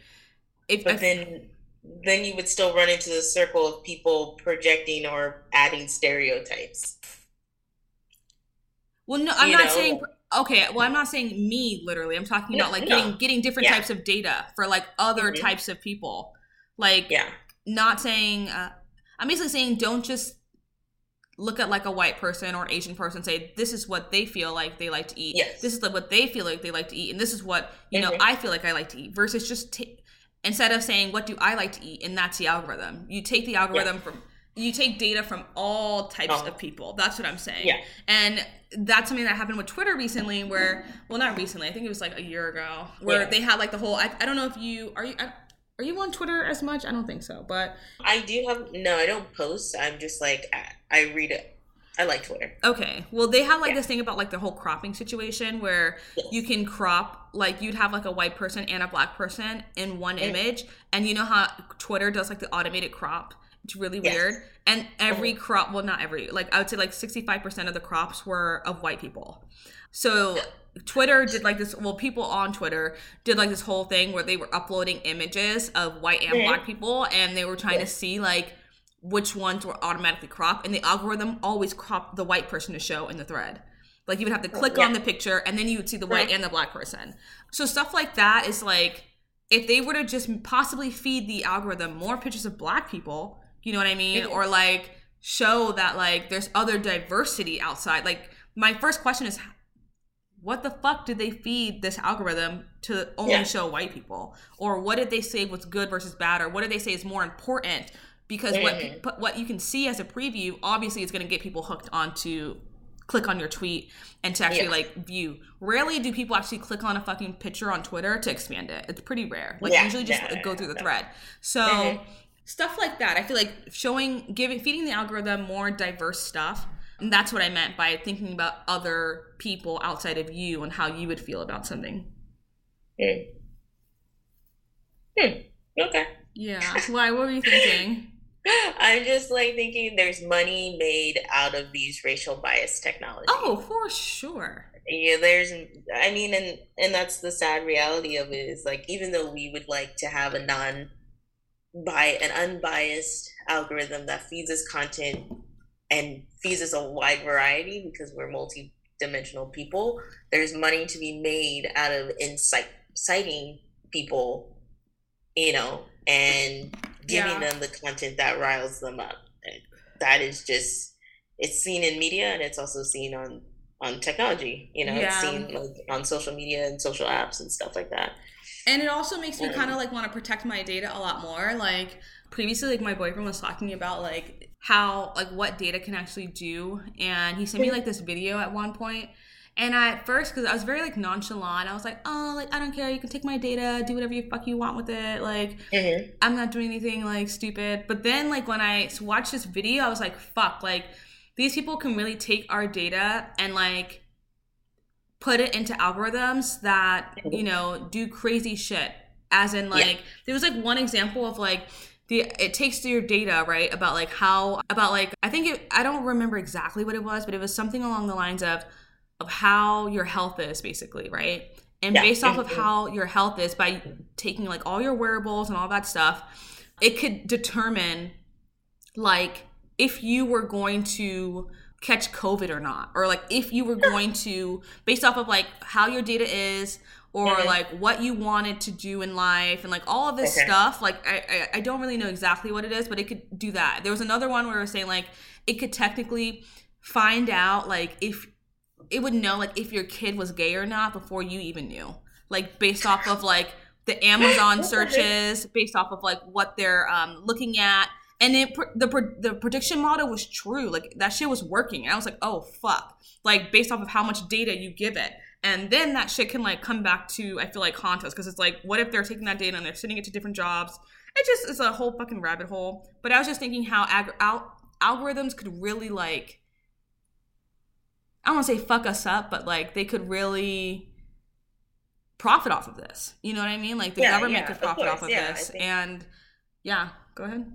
B: if but then then you would still run into the circle of people projecting or adding stereotypes
A: well no i'm you not know? saying okay well i'm not saying me literally i'm talking about like no. getting getting different yeah. types of data for like other mm-hmm. types of people like
B: yeah
A: not saying uh, i'm basically saying don't just look at like a white person or Asian person say this is what they feel like they like to eat.
B: Yes.
A: This is what they feel like they like to eat, and this is what you mm-hmm. know I feel like I like to eat. Versus just t- instead of saying what do I like to eat, and that's the algorithm. You take the algorithm yeah. from you take data from all types oh. of people. That's what I'm saying.
B: Yeah.
A: And that's something that happened with Twitter recently, where well, not recently. I think it was like a year ago, where yeah. they had like the whole. I, I don't know if you are you. I, are you on Twitter as much? I don't think so, but
B: I do have no. I don't post. I'm just like I, I read it I like Twitter.
A: Okay. Well, they have like yeah. this thing about like the whole cropping situation where yes. you can crop like you'd have like a white person and a black person in one image, and you know how Twitter does like the automated crop. It's really yes. weird. And every mm-hmm. crop, well, not every, like I would say like 65% of the crops were of white people. So Twitter did like this, well, people on Twitter did like this whole thing where they were uploading images of white and mm-hmm. black people and they were trying to see like which ones were automatically cropped, and the algorithm always cropped the white person to show in the thread. Like you would have to click yeah. on the picture, and then you would see the white and the black person. So stuff like that is like if they were to just possibly feed the algorithm more pictures of black people, you know what I mean, or like show that like there's other diversity outside. Like my first question is what the fuck did they feed this algorithm to only yeah. show white people or what did they say was good versus bad or what did they say is more important because mm-hmm. what what you can see as a preview obviously is going to get people hooked onto click on your tweet and to actually yeah. like view. Rarely do people actually click on a fucking picture on Twitter to expand it. It's pretty rare. Like yeah, usually just go through the thread. So mm-hmm. stuff like that. I feel like showing giving feeding the algorithm more diverse stuff. And that's what I meant by thinking about other people outside of you and how you would feel about something.
B: Hmm. Hmm. Okay.
A: Yeah. Why? What were you thinking?
B: I'm just like thinking there's money made out of these racial bias technologies.
A: Oh, for sure.
B: Yeah, there's I mean and and that's the sad reality of it is like even though we would like to have a non by an unbiased algorithm that feeds us content and feeds us a wide variety because we're multi-dimensional people, there's money to be made out of insight citing people, you know, and giving yeah. them the content that riles them up. And that is just it's seen in media and it's also seen on on technology. You know, yeah. it's seen like on social media and social apps and stuff like that.
A: And it also makes me kind of like want to protect my data a lot more. Like previously, like my boyfriend was talking about like how like what data can actually do, and he sent me like this video at one point and at first, because I was very like nonchalant, I was like, "Oh, like I don't care. You can take my data, do whatever you fuck you want with it. Like mm-hmm. I'm not doing anything like stupid." But then, like when I watched this video, I was like, "Fuck!" Like these people can really take our data and like put it into algorithms that mm-hmm. you know do crazy shit. As in, like yeah. there was like one example of like the it takes your data right about like how about like I think it I don't remember exactly what it was, but it was something along the lines of of how your health is basically right and yeah. based off of how your health is by taking like all your wearables and all that stuff it could determine like if you were going to catch covid or not or like if you were going to based off of like how your data is or mm-hmm. like what you wanted to do in life and like all of this okay. stuff like I, I, I don't really know exactly what it is but it could do that there was another one where it was saying like it could technically find out like if it would know like if your kid was gay or not before you even knew. Like based off of like the Amazon searches, based off of like what they're um, looking at, and it the the prediction model was true. Like that shit was working, and I was like, oh fuck! Like based off of how much data you give it, And then that shit can like come back to I feel like haunt us because it's like, what if they're taking that data and they're sending it to different jobs? It just is a whole fucking rabbit hole. But I was just thinking how ag- al- algorithms could really like I don't want to say fuck us up, but like they could really profit off of this. You know what I mean? Like the
B: Yeah,
A: government
B: yeah,
A: could
B: of
A: profit
B: course.
A: off of
B: Yeah,
A: this. And yeah, go ahead.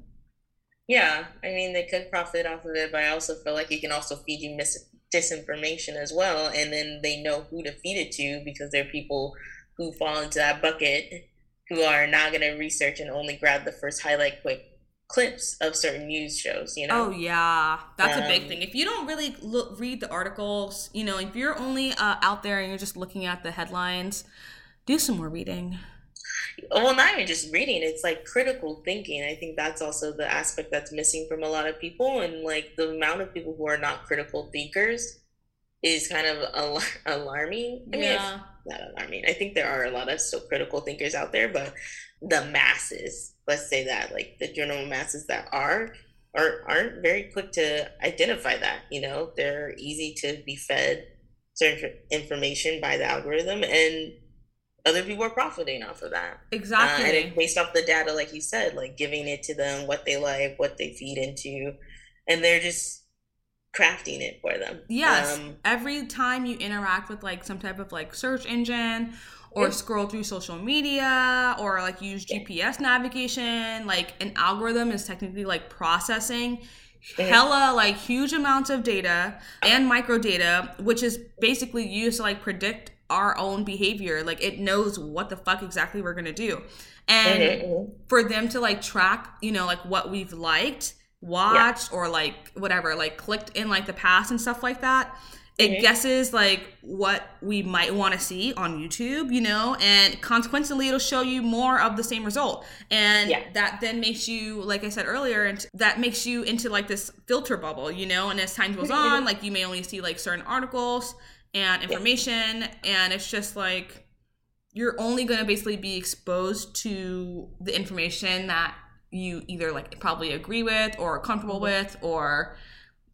B: Yeah, I mean they could profit off of it, but I also feel like it can also feed you mis- disinformation as well, and then they know who to feed it to because there are people who fall into that bucket who are not going to research and only grab the first highlight quick clips of certain news shows. You know?
A: Oh yeah, that's a big
B: Um,
A: thing. If you don't really look, read the articles, you know, if you're only uh, out there and you're just looking at the headlines, do some more reading.
B: Well not even just reading it's like critical thinking. I think that's also the aspect that's missing from a lot of people and like the amount of people who are not critical thinkers is kind of al- alarming. I mean it's not alarming. I think there are a lot of still critical thinkers out there but the masses let's say that like the general masses that are are aren't very quick to identify that you know? They're easy to be fed certain information by the algorithm and other people are profiting off of that uh,
A: exactly.
B: and it's based off the data, like you said, like giving it to them, what they like, what they feed into, and they're just crafting it for them.
A: Yes.
B: Um,
A: Every time you interact with like some type of like search engine or
B: Yeah.
A: scroll through social media or like use GPS navigation, like an algorithm is technically like processing hella like huge amounts of data and micro data, which is basically used to like predict our own behavior. Like it knows what the fuck exactly we're gonna do. And
B: mhm, mhm.
A: for them to like track, you know, like what we've liked, watched, or like whatever, like clicked in like the past and stuff like that. It
B: Mhm.
A: guesses like what we might want to see on YouTube, you know, and consequently it'll show you more of the same result. And
B: Yeah.
A: that then makes you, like I said earlier, and that makes you into like this filter bubble, you know, and as time goes on, like you may only see like certain articles and information, and it's just like you're only going to basically be exposed to the information that you either like probably agree with or are comfortable mm-hmm. with or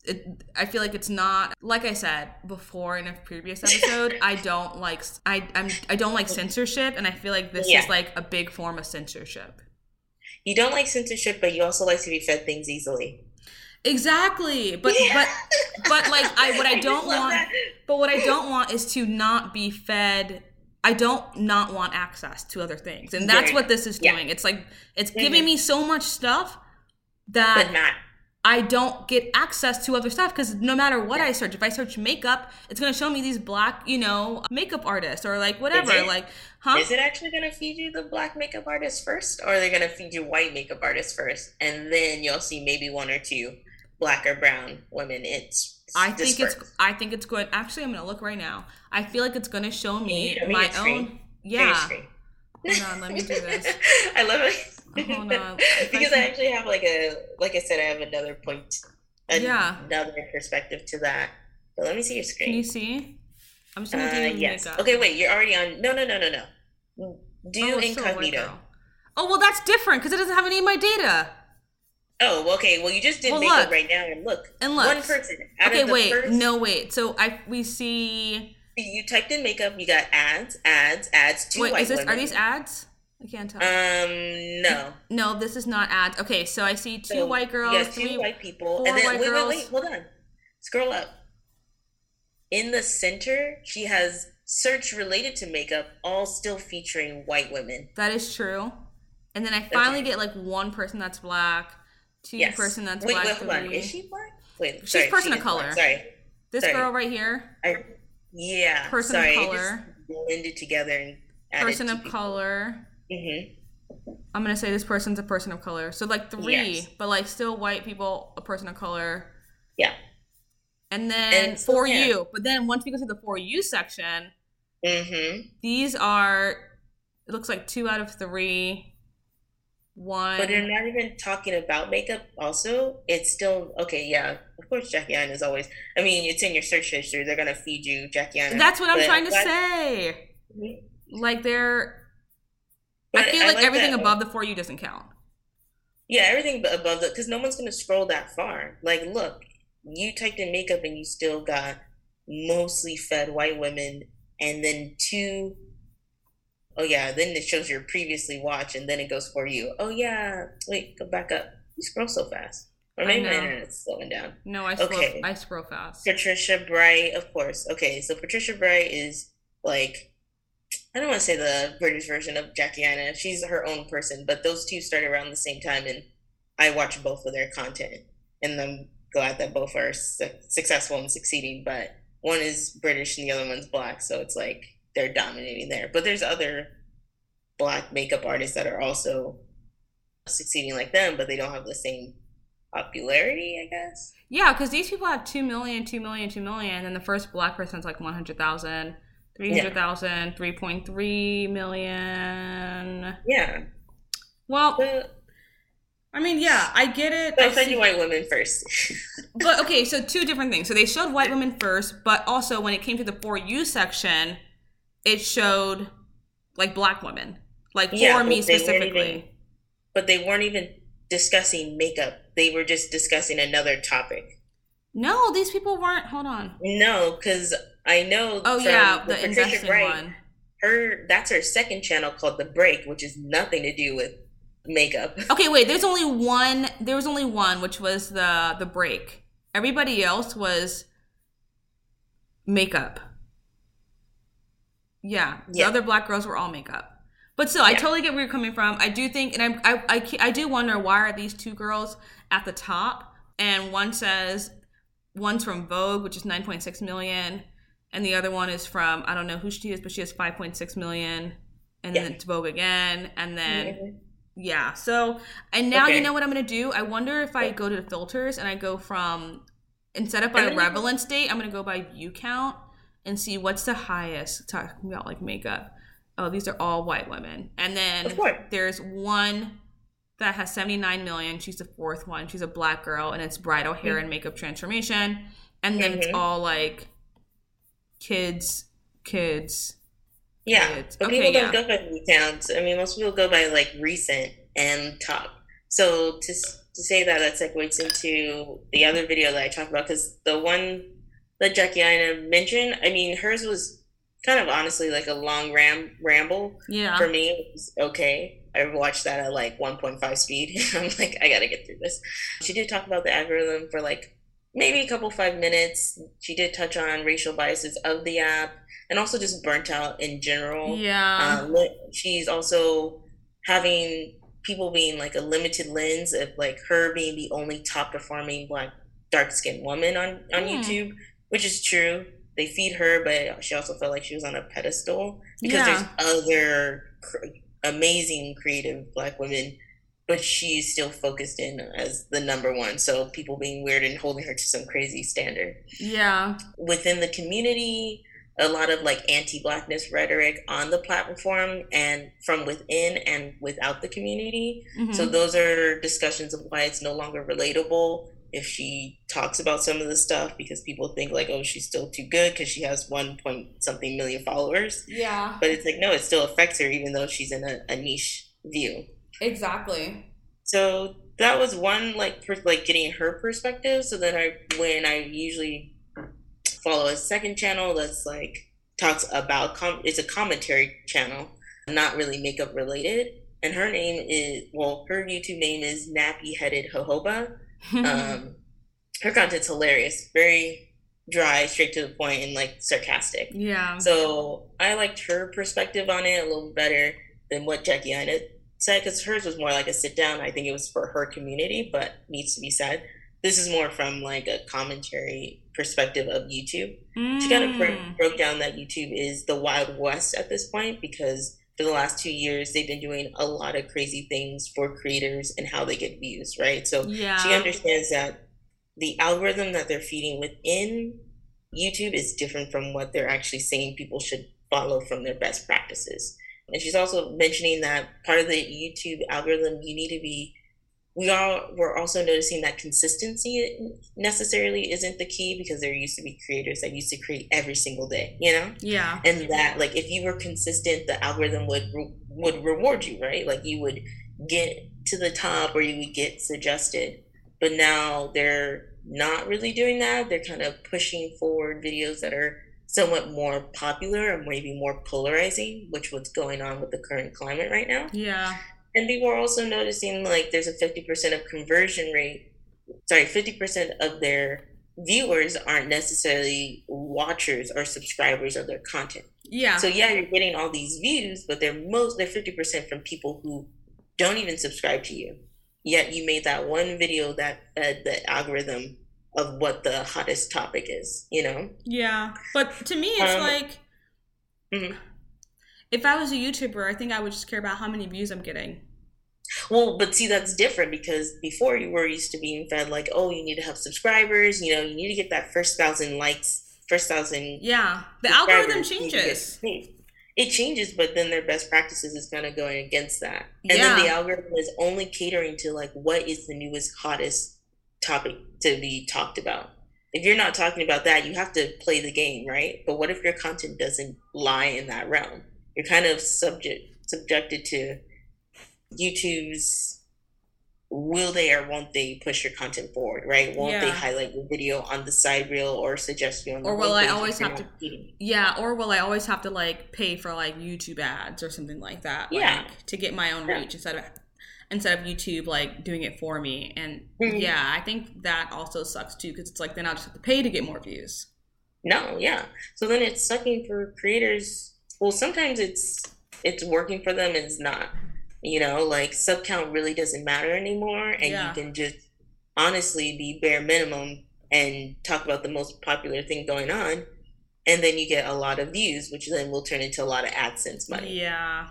A: it, I feel like it's not like I said before in a previous episode. I don't like I I'm I don't like censorship, and I feel like this
B: Yeah.
A: is like a big form of censorship.
B: You don't like censorship, but you also like to be fed things easily.
A: Exactly, but but but like I what I don't
B: love
A: want
B: that.
A: But what I don't want is to not be fed. I don't not want access to other things, and that's what this is
B: Yeah.
A: doing. It's like it's
B: Mhm.
A: giving me so much stuff that
B: But not.
A: I don't get access to other stuff because no matter what I search, if I search makeup, it's gonna show me these black, you know, makeup artists or like whatever. Like, huh?
B: Is it actually going to feed you the black makeup artist first, or are they going to feed you white makeup artists first, and then you'll see maybe one or two black or brown women? It's
A: I think it's. I think it's good. Actually, I'm gonna look right now. I feel like it's gonna show me
B: show me
A: my own.
B: Share
A: Yeah. Hold on, let me do this.
B: I love it.
A: Hold on. If I
B: because I, actually have like a, like I said, I have another point, a-
A: Yeah.
B: another perspective to that. But let me see your screen.
A: Can you see? I'm just gonna
B: Uh,
A: do
B: yes.
A: makeup.
B: Okay, wait. You're already on. No, no, no, no, no. Do
A: Oh,
B: incognito.
A: girl. Oh well, that's different because it doesn't have any of my data.
B: Oh, okay. Well, you just did
A: Well,
B: makeup
A: look.
B: right now, and look.
A: And look.
B: One person.
A: Okay, wait,
B: first,
A: no, wait. So I we see.
B: You typed in makeup. You got ads, ads, ads. Two
A: Wait,
B: white
A: is this
B: women.
A: are these ads? I can't tell.
B: Um, no.
A: no, this is not ads. Okay, so I see two
B: So,
A: white girls,
B: got two
A: three.
B: white people, and then wait,
A: girls.
B: wait, wait. Hold on. Scroll up. In the center, she has search related to makeup, all still featuring white women.
A: That is true. And then I finally
B: right.
A: get like one person that's black, two
B: Yes.
A: person that's
B: wait,
A: black.
B: wait, hold on. Is she black? Wait,
A: She's
B: sorry,
A: person
B: she
A: of
B: is black.
A: color.
B: Sorry,
A: This
B: sorry.
A: girl right here,
B: I yeah.
A: Person of color.
B: Just blended together and added
A: person
B: two
A: of
B: people.
A: color.
B: Mhm.
A: I'm gonna say this person's a person of color. So like three,
B: Yes.
A: but like still white people, a person of color.
B: Yeah.
A: And then
B: And
A: for
B: yeah.
A: you, but then once we go to the for you section,
B: Mhm.
A: these are it looks like two out of three. One.
B: But they're not even talking about makeup. Also, it's still okay. Yeah, of course, Jackie Aina is always. I mean, it's in your search history. They're gonna feed you Jackie Aina.
A: That's what I'm trying to
B: that-
A: say.
B: Mhm.
A: Like they're. I feel like, everything
B: that.
A: above the for you doesn't count.
B: Yeah, everything above the because no one's gonna scroll that far. Like, look, you typed in makeup and you still got mostly fed white women and then two oh yeah, then it shows your previously watched, and then it goes for you. Oh yeah, wait, go back up. You scroll so fast. Or maybe my internet's slowing down.
A: No, I scroll, okay. I scroll fast.
B: Patricia Bright, of course. Okay, so Patricia Bright is like I don't want to say the British version of Jackie Aina. She's her own person, but those two started around the same time, and I watch both of their content, and I'm glad that both are su- successful and succeeding. But one is British and the other one's black, so it's like they're dominating there. But there's other black makeup artists that are also succeeding like them, but they don't have the same popularity, I guess.
A: Yeah, because these people have 2 million, 2 million, 2 million, and then the first black person's like 100,000, 300,000, yeah. 3.3 million.
B: Yeah.
A: Well, but, I mean, yeah, I get it.
B: I said you white women first.
A: but okay, so two different things. So they showed white women first, but also when it came to the For You section, it showed like black women, like yeah, for me specifically.
B: Even, but they weren't even discussing makeup. They were just discussing another topic.
A: No, these people weren't. Hold on.
B: No, because I know.
A: Oh yeah, the, the Bright, one.
B: Her that's her second channel called The Break, which is nothing to do with makeup.
A: Okay, wait. There's only one. There was only one, which was the the break. Everybody else was makeup. Yeah, the other black girls were all makeup. But still, I totally get where you're coming from. I do think, and I, I, I, I do wonder why are these two girls at the top? And one says, one's from Vogue, which is 9.6 million, and the other one is from I don't know who she is, but she has 5.6 million, and yeah. then it's Vogue again, and then. Mm-hmm. Yeah. So, and now okay. you know what I'm gonna do. I wonder if I go to the filters and I go from instead of by relevance date, I'm gonna go by view count and see what's the highest talking about like makeup. Oh, these are all white women. And then there's one that has 79 million. She's the fourth one. She's a black girl and it's bridal hair mm-hmm. and makeup transformation. And then mm-hmm. it's all like kids, kids.
B: Yeah. Kids. But okay, people don't go by view counts. I mean, most people go by like recent and top. So to, to say that, that segues into the other video that I talked about because the one that Jackie Aina mentioned, I mean, hers was kind of honestly like a long ram ramble.
A: Yeah.
B: For me, it was okay. I watched that at like 1.5 speed. I'm like, I gotta get through this. She did talk about the algorithm for like maybe a couple five minutes. She did touch on racial biases of the app and also just burnt out in general.
A: Yeah.
B: Um, she's also having people being like a limited lens of like her being the only top performing black dark skinned woman on on mm. YouTube which is true. They feed her, but she also felt like she was on a pedestal because yeah. there's other cr- amazing creative black women, but she's still focused in as the number one. So people being weird and holding her to some crazy standard.
A: Yeah.
B: Within the community, a lot of like anti-blackness rhetoric on the platform and from within and without the community. Mm-hmm. So those are discussions of why it's no longer relatable if she talks about some of the stuff because people think like oh she's still too good because she has one point something million followers.
A: Yeah.
B: But it's like no it still affects her even though she's in a, a niche view.
A: Exactly.
B: So that was one like per, like getting her perspective. So then i when i usually follow a second channel that's like talks about com- it's a commentary channel not really makeup related. And her name is well her youtube name is nappy headed jojoba um, her content's hilarious, very dry, straight to the point, and like sarcastic.
A: Yeah.
B: So I liked her perspective on it a little better than what Jackie Aina said, because hers was more like a sit down. I think it was for her community, but needs to be said. This is more from like a commentary perspective of YouTube. Mm. She kind of bro- broke down that YouTube is the Wild West at this point because for the last two years, they've been doing a lot of crazy things for creators and how they get views, right? So
A: yeah.
B: she understands that the algorithm that they're feeding within YouTube is different from what they're actually saying people should follow from their best practices. And she's also mentioning that part of the YouTube algorithm, you need to be we all were also noticing that consistency necessarily isn't the key because there used to be creators that used to create every single day you know?
A: Yeah.
B: And that like if you were consistent the algorithm would would reward you right? Like you would get to the top or you would get suggested. But now they're not really doing that. They're kind of pushing forward videos that are somewhat more popular or maybe more polarizing, which what's going on with the current climate right now.
A: Yeah.
B: And people are also noticing like there's a 50% of conversion rate. Sorry, 50% of their viewers aren't necessarily watchers or subscribers of their content.
A: Yeah.
B: So yeah, you're getting all these views, but they're most they're 50% from people who don't even subscribe to you. Yet you made that one video that fed the algorithm of what the hottest topic is, you know?
A: Yeah. But to me, it's
B: Um,
A: like
B: mhm.
A: If I was a YouTuber, I think I would just care about how many views I'm getting.
B: Well, but see, that's different because before you were used to being fed like, oh, you need to have subscribers, you know, you need to get that first thousand likes, first thousand.
A: Yeah. The algorithm
B: so you can get
A: changes.
B: It changes, but then their best practices is kind of going against that, and
A: Yeah.
B: then the algorithm is only catering to like what is the newest, hottest topic to be talked about. If you're not talking about that, you have to play the game, right? But what if your content doesn't lie in that realm? You're kind of subject subjected to YouTube's will they or won't they push your content forward, right? Won't they highlight your video on the side reel or suggest you on the
A: Or will I always have
B: not eating?
A: Yeah, or will I always have to like pay for like YouTube ads or something like that?
B: Yeah.
A: Like to get my own
B: Yeah.
A: reach instead of instead of YouTube like doing it for me. And
B: Mhm.
A: yeah, I think that also sucks too because it's like then I'll just have to pay to get more views.
B: No, yeah. So then it's sucking for creators. Well, sometimes it's it's working for them and it's not. You know, like sub count really doesn't matter anymore, and
A: Yeah.
B: you can just honestly be bare minimum and talk about the most popular thing going on, and then you get a lot of views, which then will turn into a lot of AdSense money.
A: Yeah.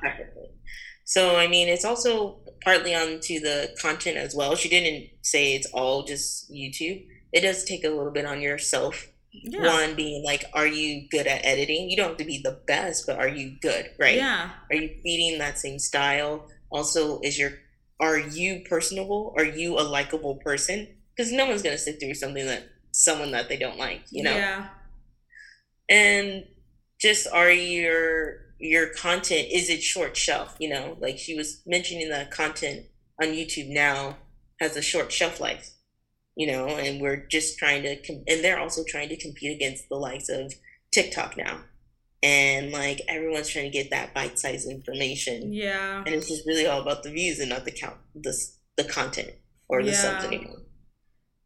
B: So I mean, it's also partly onto the content as well. She didn't say it's all just YouTube. It does take a little bit on yourself
A: Yeah.
B: one being like are you good at editing? You don't have to be the best but are you good right?
A: Yeah.
B: are you feeding that same style? Also is your are you personable? Are you a likable person? Because no one's going to sit through something that someone that they don't like you know?
A: Yeah.
B: and just are your your content is it short shelf you know? Like she was mentioning that content on youtube now has a short shelf life you know and we're just trying to com- and they're also trying to compete against the likes of tiktok now and like everyone's trying to get that bite-sized information
A: Yeah.
B: and it's just really all about the views and not the count the, the content or the subs anymore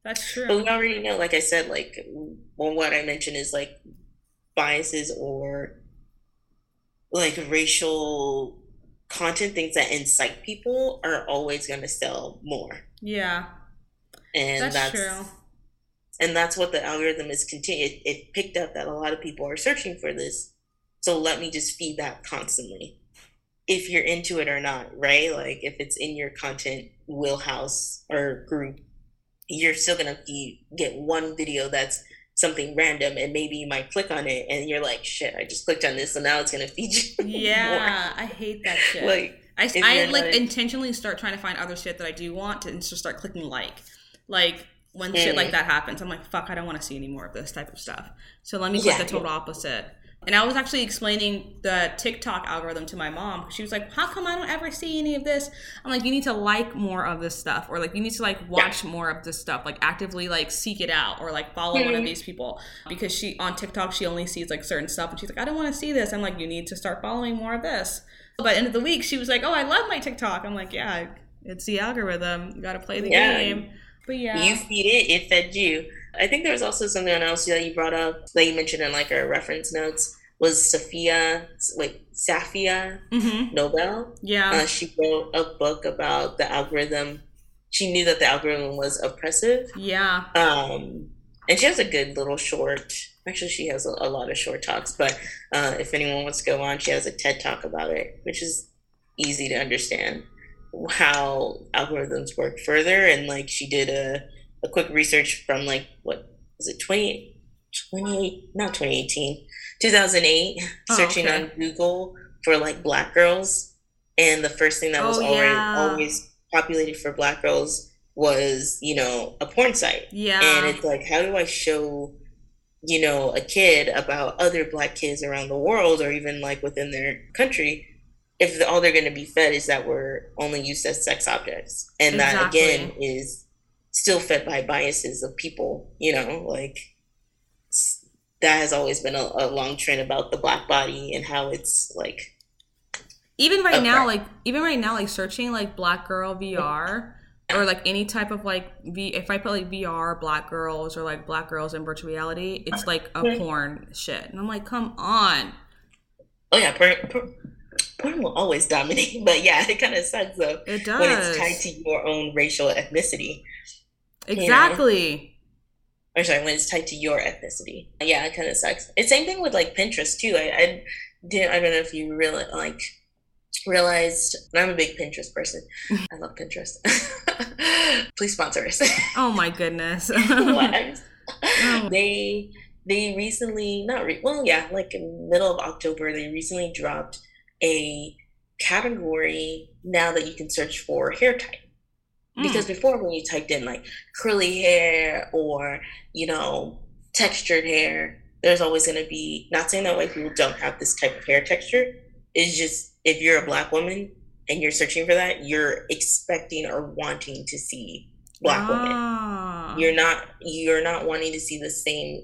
A: That's true.
B: but we already know, like I said, like well, what I mentioned is like biases or like racial content, things that incite people are always going to sell more,
A: Yeah.
B: And
A: That's,
B: that's,
A: true.
B: and that's what the algorithm is continue. It, it picked up that a lot of people are searching for this, so let me just feed that constantly. If you're into it or not, right? Like if it's in your content wheelhouse or group, you're still gonna be, get one video that's something random and maybe you might click on it and you're like shit i just clicked on this so now it's gonna feed you
A: Yeah. I hate that shit.
B: like
A: I, I
B: you're
A: like intentionally start trying to find other shit that I do want to and just start clicking like. Like when shit
B: Mm.
A: like that happens, I'm like, fuck, I don't want to see any more of this type of stuff. So let me click
B: Yeah,
A: the total opposite. And I was actually explaining the TikTok algorithm to my mom. She was like, "How come I don't ever see any of this?" I'm like, "You need to like more of this stuff, or like you need to like watch more of this stuff, like actively like seek it out, or like follow one of
B: Mhm.
A: these people." Because she on TikTok she only sees like certain stuff, and she's like, "I don't want to see this." I'm like, "You need to start following more of this." By the end of the week, she was like, "Oh, I love my TikTok." I'm like, "Yeah, it's the algorithm. You got to play the
B: Yeah.
A: game." But yeah,
B: you feed it it fed you. I think there was also something else that you brought up that you mentioned in like our reference notes was sophia wait Safiya
A: hmm
B: Noble.
A: Yeah,
B: uh, she wrote a book about the algorithm. She knew that the algorithm was oppressive.
A: Yeah,
B: um and she has a good little short actually she has a, a lot of short talks but uh, if anyone wants to go on she has a ted talk about it which is easy to understand how algorithms work further and like she did a, a quick research from like what was it 20, 28 not 2018 2008
A: Oh,
B: searching
A: okay.
B: on google for like black girls and the first thing that oh, was
A: Oh,
B: already
A: yeah.
B: always populated for black girls was you know a porn site
A: yeah.
B: and it's like how do i show you know a kid about other black kids around the world or even like within their country if all they're going to be fed is that we're only used as sex objects. And that again is still fed by biases of people you know like that has always been a, a long trend about the black body and how it's like
A: even right now like even right now like searching like black girl vr or like any type of like v if i put like vr black girls or like black girls in virtual reality it's like a porn shit. And i'm like come on.
B: Oh yeah porn, porn, porn will always dominate but yeah it kind of sucks though
A: it
B: when it's tied to your own racial ethnicity
A: exactly
B: or sorry, when it's tied to your ethnicity. Yeah, it kind of sucks. It's same thing with like Pinterest too. I, I didn't. I don't know if you really like realized. I'm a big Pinterest person. I love Pinterest. Please sponsor us.
A: oh my goodness Oh.
B: they they recently not re- well yeah like in middle of October they recently dropped a category now that you can search for hair type. Because before when you typed in like curly hair or you know textured hair there's always going to be not saying that white people don't have this type of hair texture it's just if you're a black woman and you're searching for that you're expecting or wanting to see black women.
A: Ah.
B: you're not you're not wanting to see the same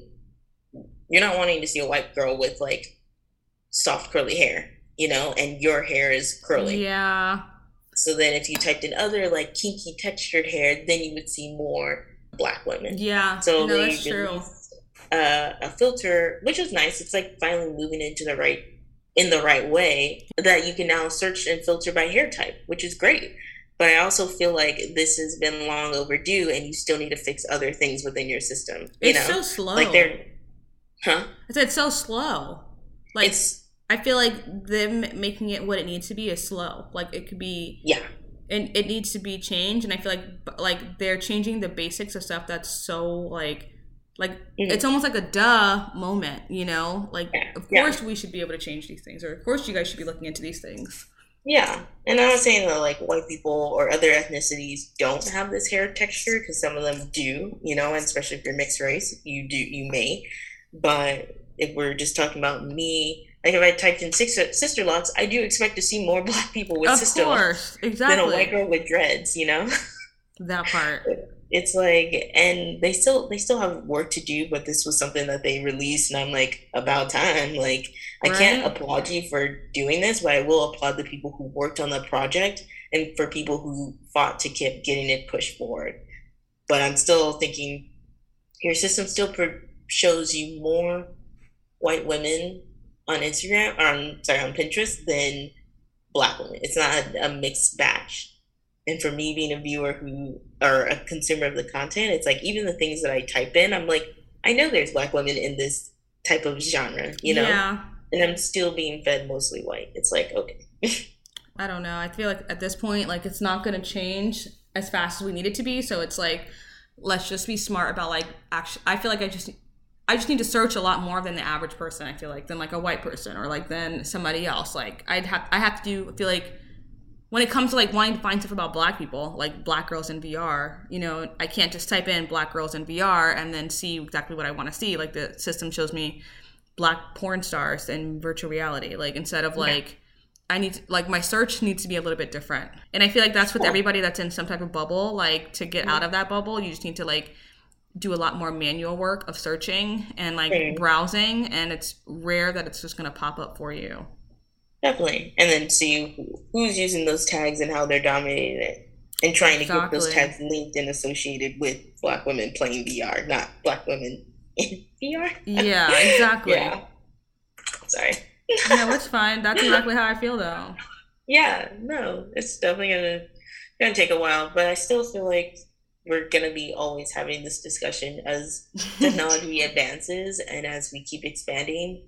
B: you're not wanting to see a white girl with like soft curly hair you know and your hair is curly
A: yeah.
B: So then if you typed in other like kinky textured hair then you would see more black women.
A: Yeah.
B: So
A: no that's true.
B: uh, a filter which is nice. It's like finally moving into the right in the right way that you can now search and filter by hair type which is great. But i also feel like this has been long overdue and you still need to fix other things within your system you
A: it's
B: know?
A: so slow.
B: Like they're huh?
A: I said it's so slow. Like
B: it's
A: I feel like them making it what it needs to be is slow. Like it could be,
B: yeah
A: and it needs to be changed. And I feel like like they're changing the basics of stuff that's so like like
B: Mhm.
A: it's almost like a duh moment, you know? Like
B: Yeah,
A: of
B: yeah.
A: course we should be able to change these things, or of course you guys should be looking into these things.
B: Yeah, and I'm not saying that like white people or other ethnicities don't have this hair texture because some of them do, you know, and especially if you're mixed race, you do, you may. But if we're just talking about me, like if I typed in uh, sister, sister locks, I do expect to see more black people with
A: of
B: sister locks
A: course,
B: than a
A: exactly.
B: white girl with dreads, you know.
A: that part.
B: it's like and they still they still have work to do but this was something that they released and i'm like about time. Like i can't applaud you for doing this but i will applaud the people who worked on the project and for people who fought to keep getting it pushed forward. But i'm still thinking your system still pro- shows you more white women on instagram or on sorry on pinterest than black women it's not a, a mixed batch and for me being a viewer who or a consumer of the content it's like even the things that i type in i'm like i know there's black women in this type of genre you know
A: Yeah.
B: and i'm still being fed mostly white it's like okay
A: I don't know. I feel like at this point, like it's not going to change as fast as we need it to be. So it's like, let's just be smart about like actually. I feel like I just, I just need to search a lot more than the average person. I feel like than like a white person or like than somebody else. Like I'd have, I have to do. I feel like when it comes to like wanting to find stuff about black people, like black girls in VR, you know, I can't just type in black girls in VR and then see exactly what I want to see. Like the system shows me black porn stars in virtual reality. Like instead of like I need to, like my search needs to be a little bit different. And I feel like that's with
B: Cool.
A: everybody that's in some type of bubble. Like to get out of that bubble, you just need to like do a lot more manual work of searching and like
B: Mm.
A: browsing and it's rare that it's just going to pop up for you.
B: definitely and then see who's using those tags and how they're dominating it and trying to get those tags linked and associated with black women playing vr not black women in vr
A: Yeah, exactly.
B: yeah sorry
A: no, it's fine. That's exactly how I feel though.
B: yeah no it's definitely gonna gonna take a while but i still feel like we're gonna be always having this discussion as technology advances and as we keep expanding.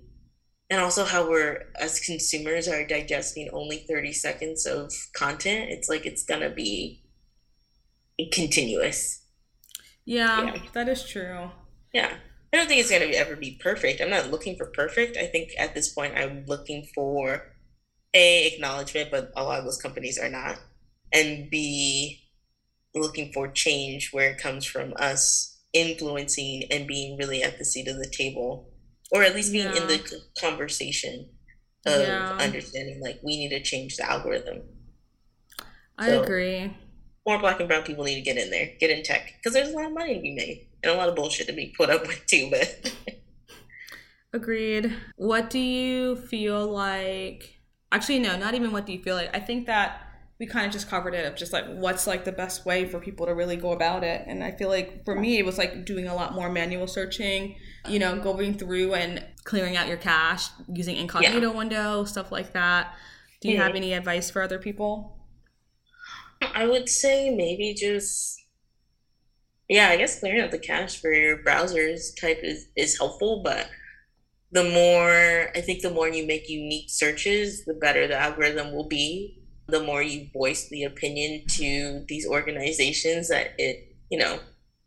B: And also how we're as consumers are digesting only 30 seconds of content. It's like it's gonna be continuous.
A: Yeah,
B: Yeah.
A: that is true.
B: yeah. I don't think it's gonna ever be perfect. I'm not looking for perfect. I think at this point i'm looking for a acknowledgement but a lot of those companies are not and b looking for change where it comes from us influencing and being really at the seat of the table or at least being in the conversation of
A: Yeah.
B: understanding like we need to change the algorithm
A: I
B: So-
A: agree.
B: more black and brown people need to get in there get in tech because there's a lot of money to be made and a lot of bullshit to be put up with too but
A: Agreed. What do you feel like? Actually, no, not even what do you feel like. I think that we kind of just covered it of just like what's like the best way for people to really go about it. And I feel like for me, it was like doing a lot more manual searching, you know, going through and clearing out your cache using incognito
B: Yeah.
A: window, stuff like that. Do you
B: Mhm.
A: have any advice for other people?
B: I would say maybe just yeah, I guess clearing out the cache for your browsers type is, is helpful, but the more I think the more you make unique searches, the better the algorithm will be. The more you voice the opinion to these organizations that it you know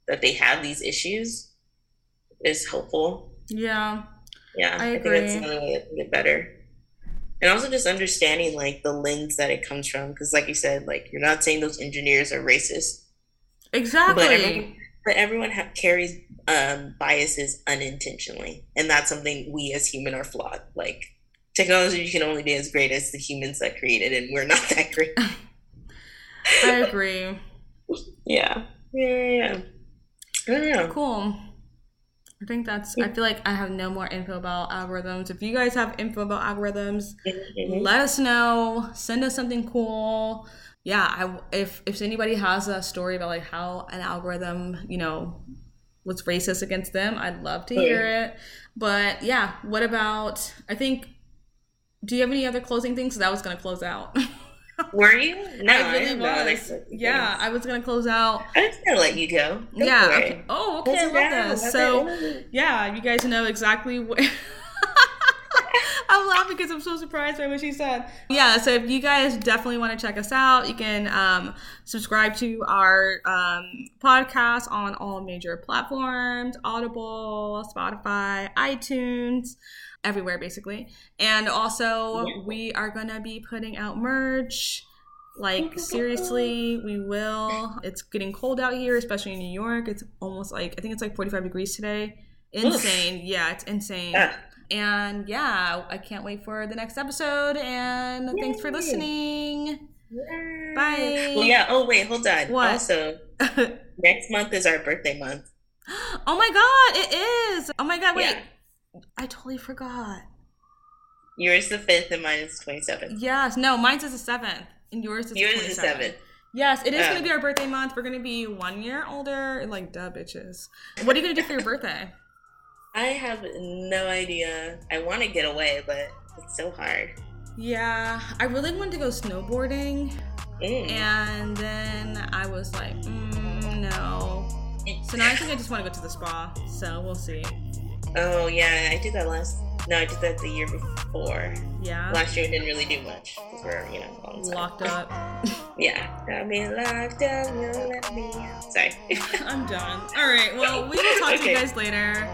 B: that they have these issues is helpful.
A: Yeah.
B: Yeah,
A: I
B: think that's
A: agree.
B: the only way to get better. And also just understanding like the lens that it comes from, because like you said, like you're not saying those engineers are racist,
A: Exactly.
B: but everyone, but everyone ha- carries um, biases unintentionally, and that's something we as human are flawed. Like technology you can only be as great as the humans that created, it, and we're not that great.
A: I agree.
B: yeah, yeah, yeah. yeah. I don't know.
A: Cool. I think that's. I feel like I have no more info about algorithms. If you guys have info about algorithms,
B: Mhm.
A: let us know. Send us something cool. Yeah, I, if if anybody has a story about like how an algorithm, you know, was racist against them, I'd love to hear it. But yeah, what about? I think. Do you have any other closing things? I was gonna close out.
B: Were you? No,
A: I really
B: other
A: was. Yeah. I was gonna close out.
B: I'm just gonna let you go. Go
A: yeah. Okay. Oh, okay.
B: Close
A: I love this. So. yeah, you guys know exactly what. I'm laughing because I'm so surprised by what she said. Yeah, so if you guys definitely want to check us out, you can um, subscribe to our um, podcast on all major platforms Audible, Spotify, iTunes, everywhere basically. And also,
B: Yeah.
A: we are going to be putting out merch. Like, seriously, we will. It's getting cold out here, especially in New York. It's almost like, I think it's like 45 degrees today. Insane. Yeah, it's insane.
B: Ah.
A: And yeah, I can't wait for the next episode. And thanks for
B: Yay.
A: listening. Bye.
B: Well, yeah. Oh, wait, hold on.
A: What?
B: Also, next month is our birthday month.
A: Oh my god, it is. Oh my god, wait.
B: Yeah.
A: I totally forgot.
B: Yours the fifth, and mine is twenty seventh.
A: Yes, no, mine's is the seventh, and yours is
B: Yours
A: the
B: is the
A: 27th.
B: seventh.
A: Yes, it is
B: Oh.
A: gonna be our birthday month. We're gonna be one year older. Like, duh, bitches. What are you gonna do for your birthday?
B: I have no idea. I want to get away, but it's so hard.
A: Yeah, I really wanted to go snowboarding,
B: Mm.
A: and then I was like, mm, no. So now I think I just want to go to the spa. So we'll see.
B: Oh yeah, I did that last. No, I did that the year before.
A: Yeah.
B: Last year we didn't really do much because we're you know.
A: Locked up.
B: Yeah, got me locked up. You let me. Sorry.
A: I'm done. All right. Well, we will talk to you guys later.